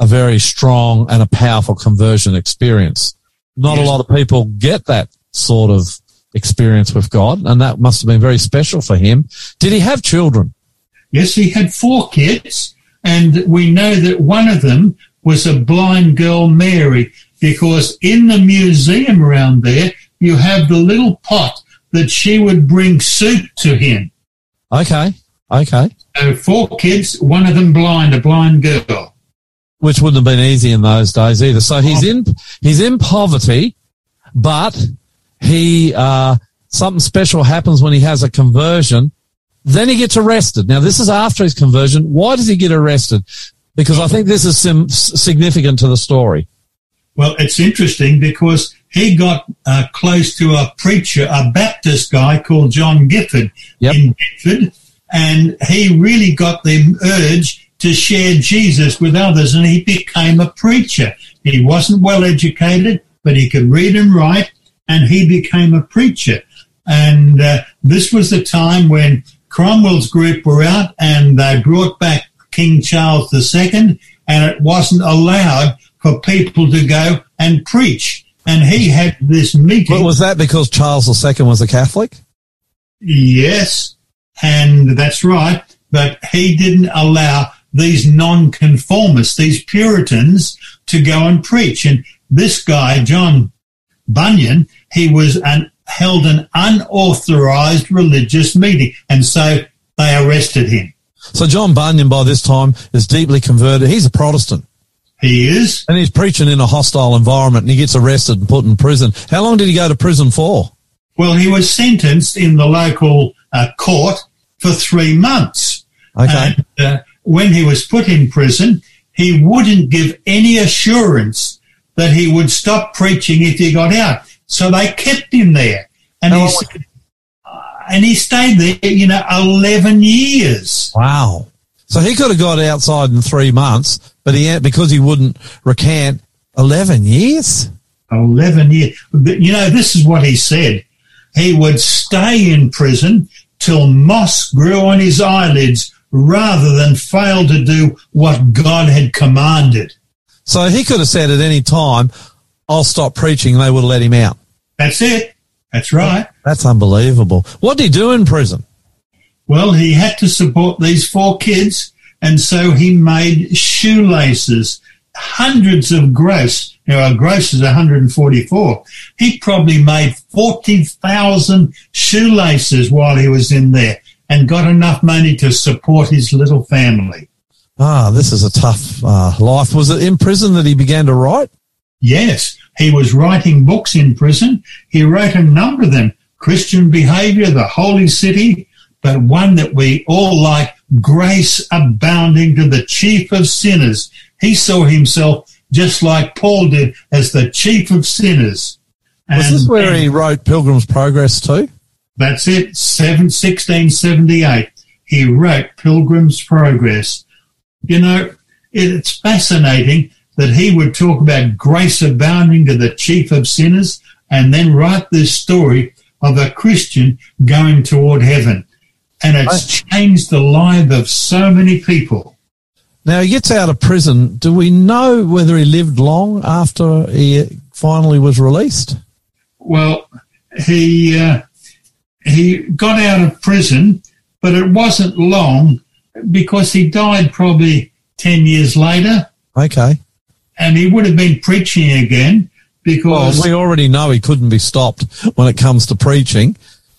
a very strong and a powerful conversion experience. Not
Yes.
a lot of people get that sort of experience with God and that must have been very special for him. Did he have children?
Yes, he had four kids, and we know that one of them was a blind girl, Mary, because in the museum around there, you have the little pot that she would bring soup to him.
Okay. Okay.
So four kids, one of them blind, a blind girl.
Which wouldn't have been easy in those days either. So he's in, he's in poverty, but he, uh, something special happens when he has a conversion. Then he gets arrested. Now this is after his conversion. Why does he get arrested? Because I think this is sim- significant to the story.
Well, it's interesting because he got uh, close to a preacher, a Baptist guy called John Gifford
Yep.
in Bedford, and he really got the urge to share Jesus with others, and he became a preacher. He wasn't well educated, but he could read and write, and he became a preacher. And uh, this was the time when Cromwell's group were out, and they brought back King Charles II, and it wasn't allowed for people to go and preach. And he had this meeting.
But was that because Charles II was a Catholic?
Yes, and that's right. But he didn't allow these nonconformists, these Puritans, to go and preach. And this guy, John Bunyan, he was an held an unauthorized religious meeting, and so they arrested him.
So John Bunyan by this time is deeply converted. He's a Protestant
He is.
and he's preaching in a hostile environment and he gets arrested and put in prison. How long did he go to prison for?
Well, he was sentenced in the local uh, court for three months.
Okay.
And uh, when he was put in prison, he wouldn't give any assurance that he would stop preaching if he got out. So they kept him there, and he and he stayed there, you know, eleven years.
Wow. So he could have got outside in three months, but he because he wouldn't recant eleven years.
11 years. But, You know, this is what he said. He would stay in prison till moss grew on his eyelids rather than fail to do what God had commanded.
So he could have said at any time, "I'll stop preaching," and they would have let him out.
That's it. That's right.
That's unbelievable. What did he do in prison?
Well, he had to support these four kids, and so he made shoelaces, hundreds of gross. Now, a gross is 144. He probably made 40,000 shoelaces while he was in there and got enough money to support his little family.
Ah, this is a tough uh, life. Was it in prison that he began to write?
Yes, he was writing books in prison. He wrote a number of them Christian Behavior, The Holy City, but one that we all like Grace Abounding to the Chief of Sinners. He saw himself just like Paul did as the Chief of Sinners.
Was
And-
this where he wrote Pilgrim's Progress too?
That's it, seven, 1678. He wrote Pilgrim's Progress. You know, it, it's fascinating that he would talk about grace abounding to the chief of sinners and then write this story of a Christian going toward heaven. And it's changed the life of so many people.
Now he gets out of prison. Do we know whether he lived long after he finally was released?
Well, he uh, he got out of prison, but it wasn't long because he died probably ten years later,
Okay.
and he would have been preaching again
Well,
because,
we already know he couldn't be stopped when it comes to preaching.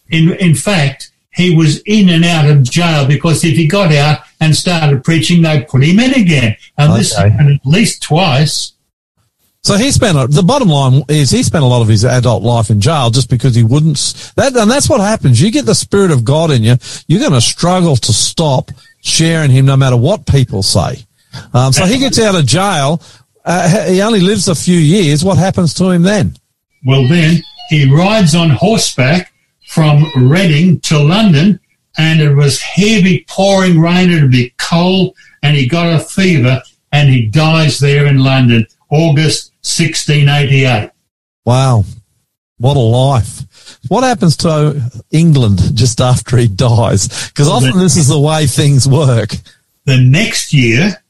in in fact, he was in and out of jail because if he got out and started preaching, they'd put him in again, and this
Okay.
happened at least twice.
So he spent a- the bottom line is he spent a lot of his adult life in jail just because he wouldn't that and that's what happens. You get the spirit of God in you, you're going to struggle to stop sharing him no matter what people say. Um, so he gets out of jail. Uh, he only lives a few years. What happens to him then?
Well, then he rides on horseback from Reading to London, and it was heavy pouring rain. It'd be cold, and he got a fever, and he dies there in London, August 1688.
Wow. What a life. What happens to England just after he dies? Because often this is the way things work.
The next year,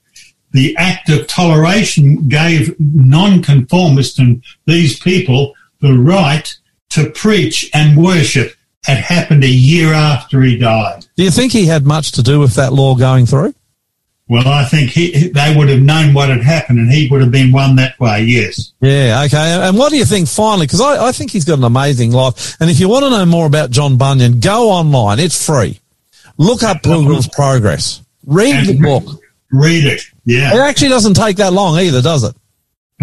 the Act of Toleration gave nonconformists and these people the right to preach and worship. It happened a year after he died.
Do you think he had much to do with that law going through?
Well, I think he, they would have known what had happened, and he would have been one that way. Yes.
Yeah, okay. And what do you think finally? Because I, I think he's got an amazing life. And if you want to know more about John Bunyan, go online. It's free. Look up Pilgrim's Progress. Read the book.
Read it. Yeah.
It actually doesn't take that long either, does it?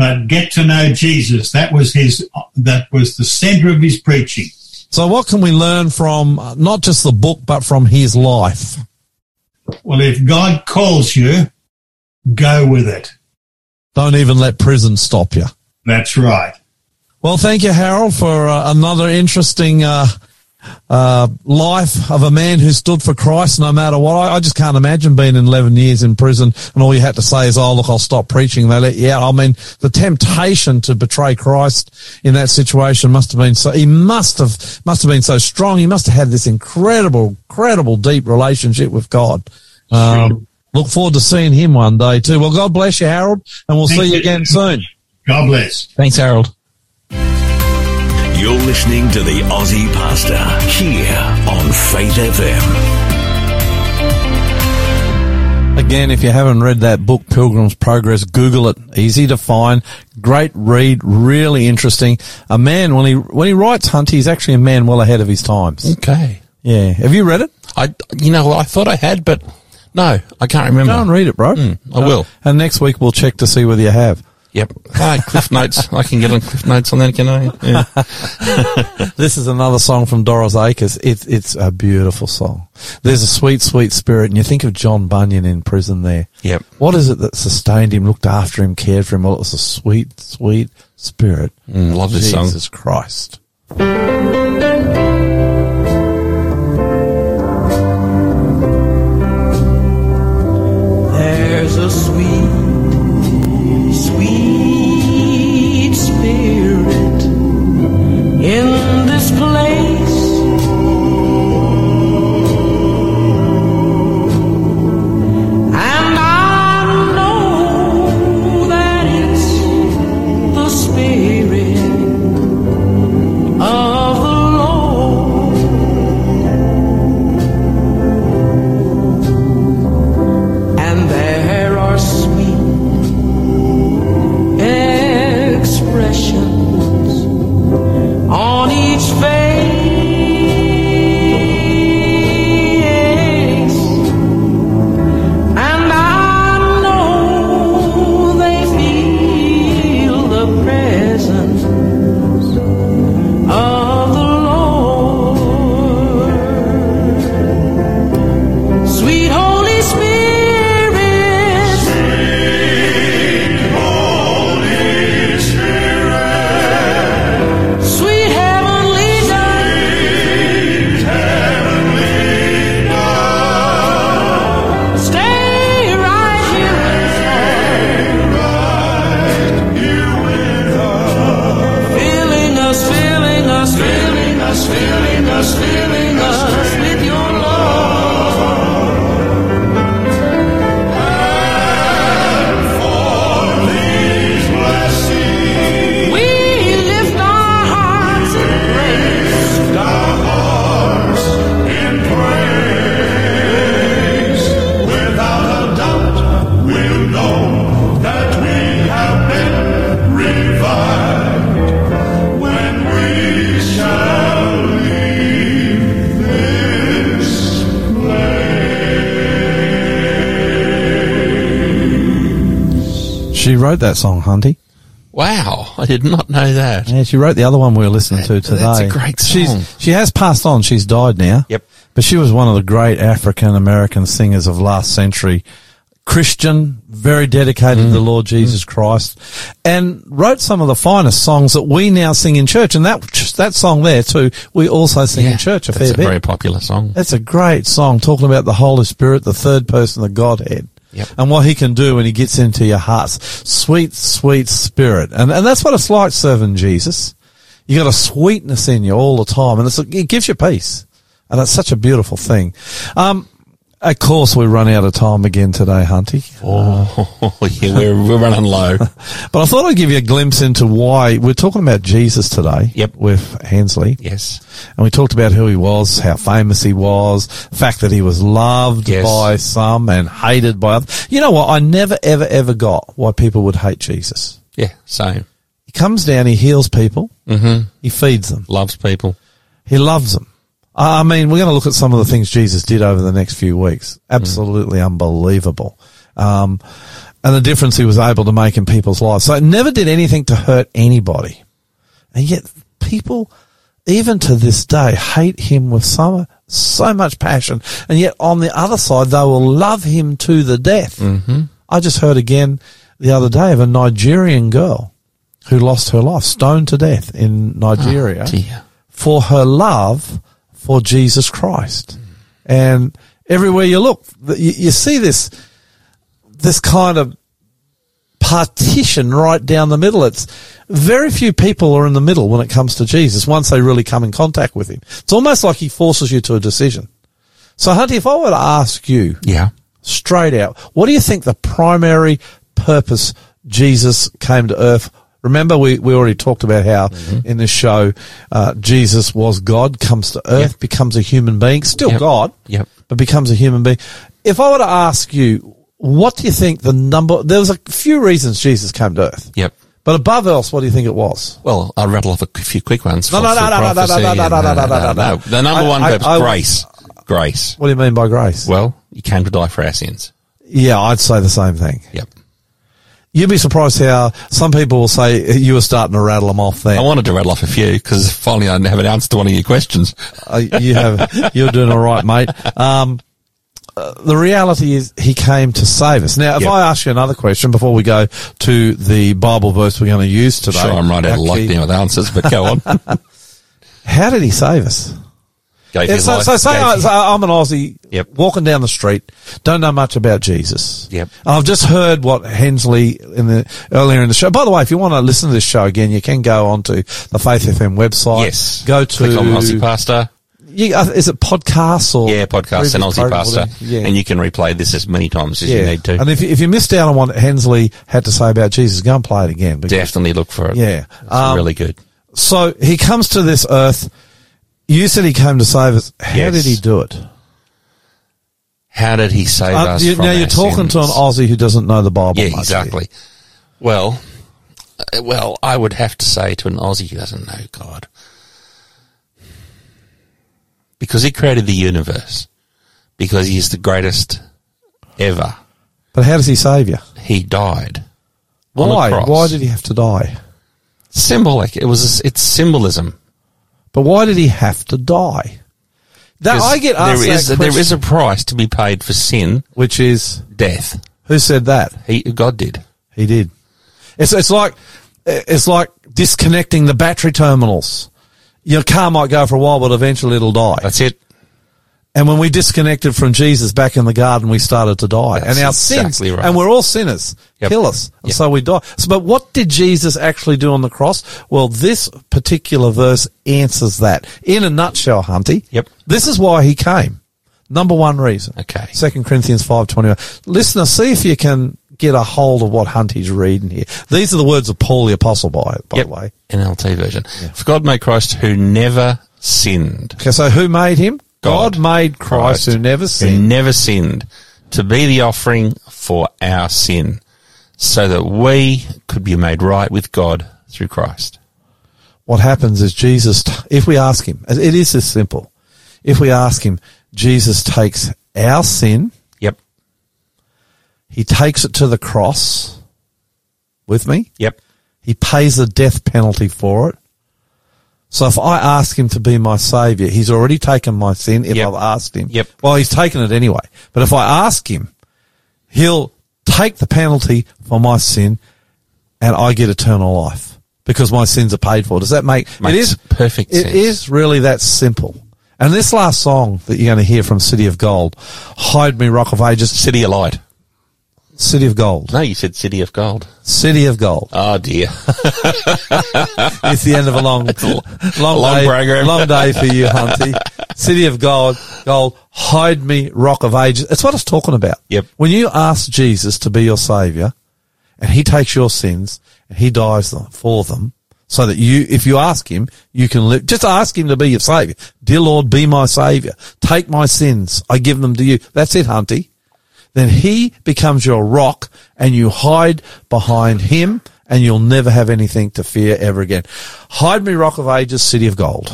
But get to know Jesus. That was his. That was the center of his preaching.
So what can we learn from uh, not just the book, but from his life?
Well, if God calls you, go with it.
Don't even let prison stop you.
That's right.
Well, thank you, Harold, for uh, another interesting uh, uh, life of a man who stood for Christ no matter what. I, I just can't imagine being 11 years in prison and all you had to say is, oh, look, I'll stop preaching. They let you out. I mean, the temptation to betray Christ in that situation must have been so, he must have, must have been so strong. He must have had this incredible, incredible deep relationship with God. Um, look forward to seeing him one day too. Well, God bless you, Harold, and we'll
Thank
see you
you.
again soon.
God bless.
Thanks, Harold.
You're listening to the Aussie Pastor here on Faith FM.
Again, if you haven't read that book, Pilgrim's Progress, Google it. Easy to find, great read, really interesting. A man when he when he writes Hunt, he's actually a man well ahead of his times.
Okay.
Yeah, have you read it?
I, you know, I thought I had, but no, I can't remember.
Go and read it, bro.
Mm, I will.
And next week we'll check to see whether you have.
Yep. Ah, Cliff Notes. I can get on Cliff Notes on that, can I? Yeah.
This is another song from Doris Akers. It's it's a beautiful song. There's a sweet, sweet spirit, and you think of John Bunyan in prison there.
Yep.
What is it that sustained him, looked after him, cared for him? Well, it was a sweet, sweet spirit.
Mm, love this song.
Jesus Christ.
She in wrote that song, Hunty.
Wow, I did not know that.
Yeah, she wrote the other one we were listening to today.
that's a great song.
She's, she has passed on. She's died now.
Yep.
But she was one of the great African American singers of last century. Christian, very dedicated to the mm-hmm. Lord Jesus mm-hmm. Christ, and wrote some of the finest songs that we now sing in church. And that that song there too, we also sing in church a fair
a
bit.
very popular song.
That's a great song talking about the Holy Spirit, the third person of Godhead.
Yep.
And what he can do when he gets into your hearts. Sweet, sweet spirit. And, and that's what it's like serving Jesus. You got a sweetness in you all the time and it's, it gives you peace. And it's such a beautiful thing. Um, of course, we run out of time again today, Hunty.
Oh, yeah, we're, we're running low.
But I thought I'd give you a glimpse into why we're talking about Jesus today.
Yep.
With Hensley.
yes.
And we talked about who he was, how famous he was, the fact that he was loved
Yes.
by some and hated by others. You know what? I never, ever, ever got why people would hate Jesus.
Yeah, same.
He comes down, he heals people,
Mm-hmm.
he feeds them,
Loves people.
he loves them. I mean, we're going to look at some of the things Jesus did over the next few weeks. Absolutely unbelievable. Um, and the difference he was able to make in people's lives. So it never did anything to hurt anybody. And yet people, even to this day, hate him with so, so much passion. And yet on the other side, they will love him to the death. Mm-hmm. I just heard again the other day of a Nigerian girl who lost her life, stoned to death in Nigeria
Dear.
for her love for Jesus Christ. And everywhere you look, you, you see this, this kind of partition right down the middle. It's very few people are in the middle when it comes to Jesus once they really come in contact with him. It's almost like he forces you to a decision. So Hunty, if I were to ask you
Yeah.
straight out, what do you think the primary purpose Jesus came to earth? Remember, we, we already talked about how in this show, uh, Jesus was God, comes to earth,
Yep.
becomes a human being, still
Yep.
God,
Yep.
but becomes a human being. If I were to ask you, what do you think the number, there was a few reasons Jesus came to earth,
Yep.
but above else, what do you think it was?
Well, I'll rattle off a few quick ones.
No, no, no, no, no, no, no, no, no, no, no,
uh,
no, no, no.
The number one
I- I-
grace. Grace.
What do you mean by grace?
Well, you came to die for our sins.
yeah, I'd say the same thing.
Yep.
You'd be surprised how some people will say you were starting to rattle them off there.
I wanted to rattle off a few because finally I have an answer to one of your questions.
Uh, you have, you're doing all right, mate. Um, uh, the reality is he came to save us. Now, if
Yep.
I ask you another question before we go to the Bible verse we're going to use today.
Sure, I'm right out of luck now with answers, but go on.
How did he save us?
Gave
Yeah,
his
so,
life-
so say I, so I'm an Aussie
Yep.
walking down the street, don't know much about Jesus.
Yep.
I've just heard what Hensley in the earlier in the show. By the way, if you want to listen to this show again, you can go onto the Faith FM website.
yes.
Go to
Click on Aussie Pastor.
You, uh, is it podcasts or
Yeah, podcast and Aussie Pastor.
Yeah.
And you can replay this as many times as you need to.
And if, if you missed out on what Hensley had to say about Jesus, go and play it again.
Definitely look for it.
Yeah.
It's
Um,
really good.
So he comes to this earth. You said he came to save us. How
Yes.
did he do it?
How did he save
Uh,
us
you- now you're
our
talking to an? Aussie who doesn't know the Bible.
Yeah, exactly. Well, uh, well, I would have to say to an Aussie who doesn't know God, because He created the universe, because He is the greatest ever.
But how does he save you?
He died.
Why? Why did he have to die?
Symbolic. It was. It's symbolism.
But why did he have to die? That, I get asked
there is
that
there is a price to be paid for sin,
which is
death.
who said that?
He God did.
He did. It's it's like it's like disconnecting the battery terminals. Your car might go for a while, but eventually it'll die.
That's it.
And when we disconnected from Jesus back in the garden, we started to die.
That's
and our
exactly
sins,
right.
and we're all sinners,
Yep.
kill us. And
Yep.
so we die. So, but what did Jesus actually do on the cross? Well, this particular verse answers that. In a nutshell, Hunty.
Yep.
This is why he came. Number one reason.
Okay.
Second Corinthians 5.21. Listener, see if you can get a hold of what Hunty's reading here. These are the words of Paul the Apostle, by, by
Yep.
the way.
NLT version. For God made Christ who never sinned.
Okay, so who made him?
God.
God, made Christ, who never
Who
sinned.
never sinned to be the offering for our sin so that we could be made right with God through Christ.
what happens is Jesus, if we ask him, it is this simple. If we ask him, Jesus takes our sin,
Yep.
he takes it to the cross, with me.
Yep.
He pays the death penalty for it. So if I ask him to be my savior, he's already taken my sin if
Yep.
I've asked him.
Yep.
Well, he's taken it anyway. But if I ask him, he'll take the penalty for my sin and I get eternal life because my sins are paid for. Does that make,
Makes
it is
perfect
It
sense.
is really that simple. And this last song that you're going to hear from City of Gold, Hide Me Rock of Ages,
City of Light.
City of Gold,
No, you said City of Gold.
City of Gold.
Oh dear.
It's the end of a long, long,
long
day,
program.
long day for you, Hunty. City of Gold, gold, hide me, rock of ages. That's what it's talking about.
Yep.
When you ask Jesus to be your savior and he takes your sins and he dies for them so that you, if you ask him, you can live, just ask him to be your savior. Dear Lord, be my savior. Take my sins. I give them to you. That's it, Hunty then he becomes your rock and you hide behind him and you'll never have anything to fear ever again. Hide me, rock of ages, city of gold.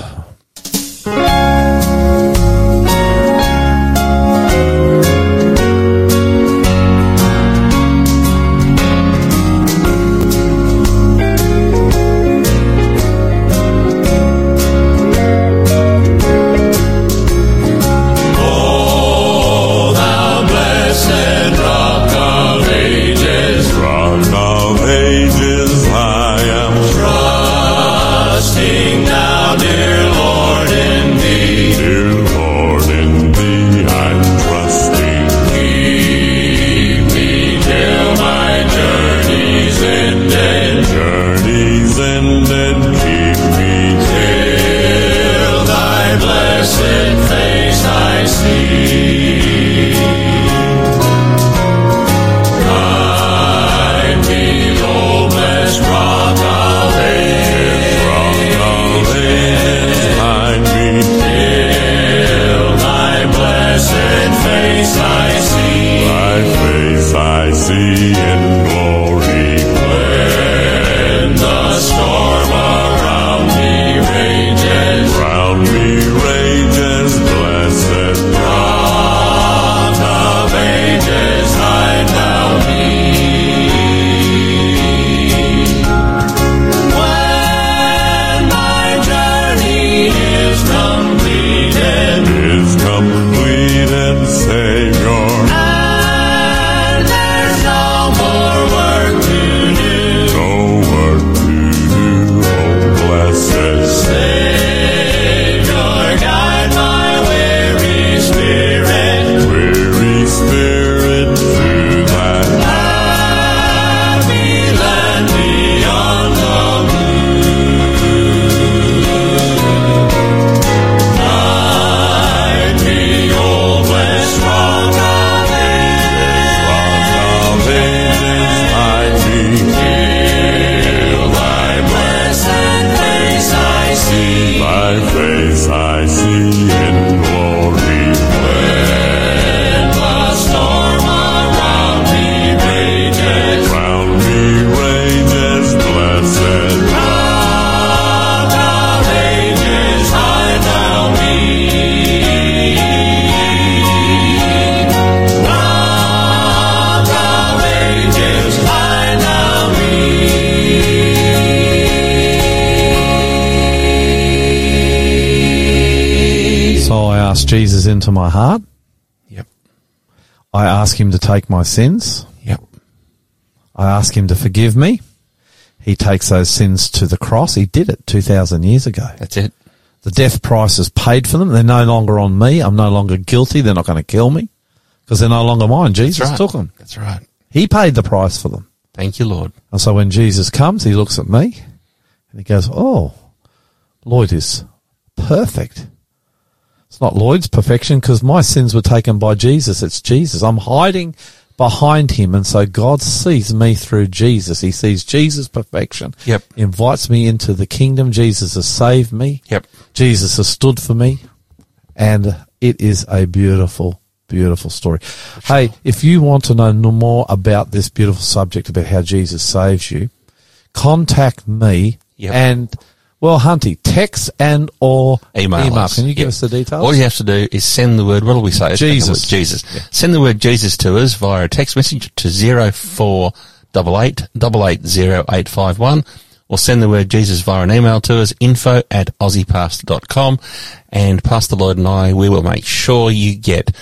See
into my heart.
Yep.
I ask him to take my sins.
Yep.
I ask him to forgive me. He takes those sins to the cross. He did it 2,000 years ago.
That's it.
The death price is paid for them. They're no longer on me. I'm no longer guilty. They're not going to kill me because they're no longer mine. Jesus
right.
took them.
That's right.
He paid the price for them.
Thank you, Lord.
And so when Jesus comes, he looks at me and he goes, Oh, Lloyd is perfect. It's not Lloyd's perfection because my sins were taken by Jesus. It's Jesus. I'm hiding behind him. And so God sees me through Jesus. He sees Jesus' perfection.
Yep.
Invites me into the kingdom. Jesus has saved me.
Yep.
Jesus has stood for me. And it is a beautiful, beautiful story. Hey, if you want to know no more about this beautiful subject about how Jesus saves you, contact me
Yep.
and, well, Hunty, text and or
Email, us.
Can you give
Yep.
us the details?
All you have to do is send the word, what do we say?
Jesus.
Jesus. Send the word Jesus to us via a text message to zero four double eight double eight zero eight five one, or send the word Jesus via an email to us, info at aussiepastor.com. And Pastor Lloyd and I, we will make sure you get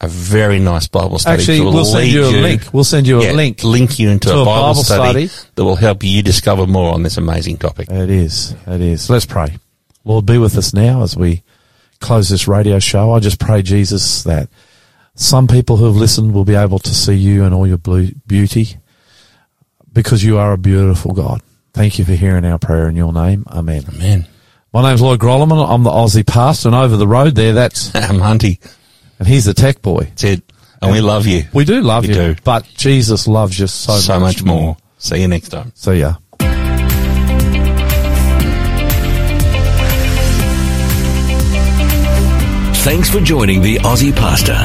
a very nice Bible study.
Actually, we'll send you a link. We'll send you a
yeah,
link.
Link you into a
a
Bible,
Bible
study,
study.
that will help you discover more on this amazing topic.
It is. It is. Let's pray. Lord, be with us now as we close this radio show. I just pray, Jesus, that some people who have listened will be able to see you and all your beauty because you are a beautiful God. Thank you for hearing our prayer in your name. Amen.
Amen.
My name's Lloyd Grolleman. I'm the Aussie pastor and over the road there, that's,
I'm Hunty.
And he's the tech boy.
That's it. And we love you.
We do love
We
you,
do.
but Jesus loves you so,
so much more. See you next time.
See ya.
Thanks for joining the Aussie Pastor.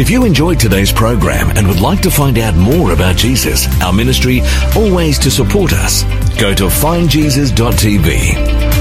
If you enjoyed today's program and would like to find out more about Jesus, our ministry, or ways to support us, go to findjesus.tv.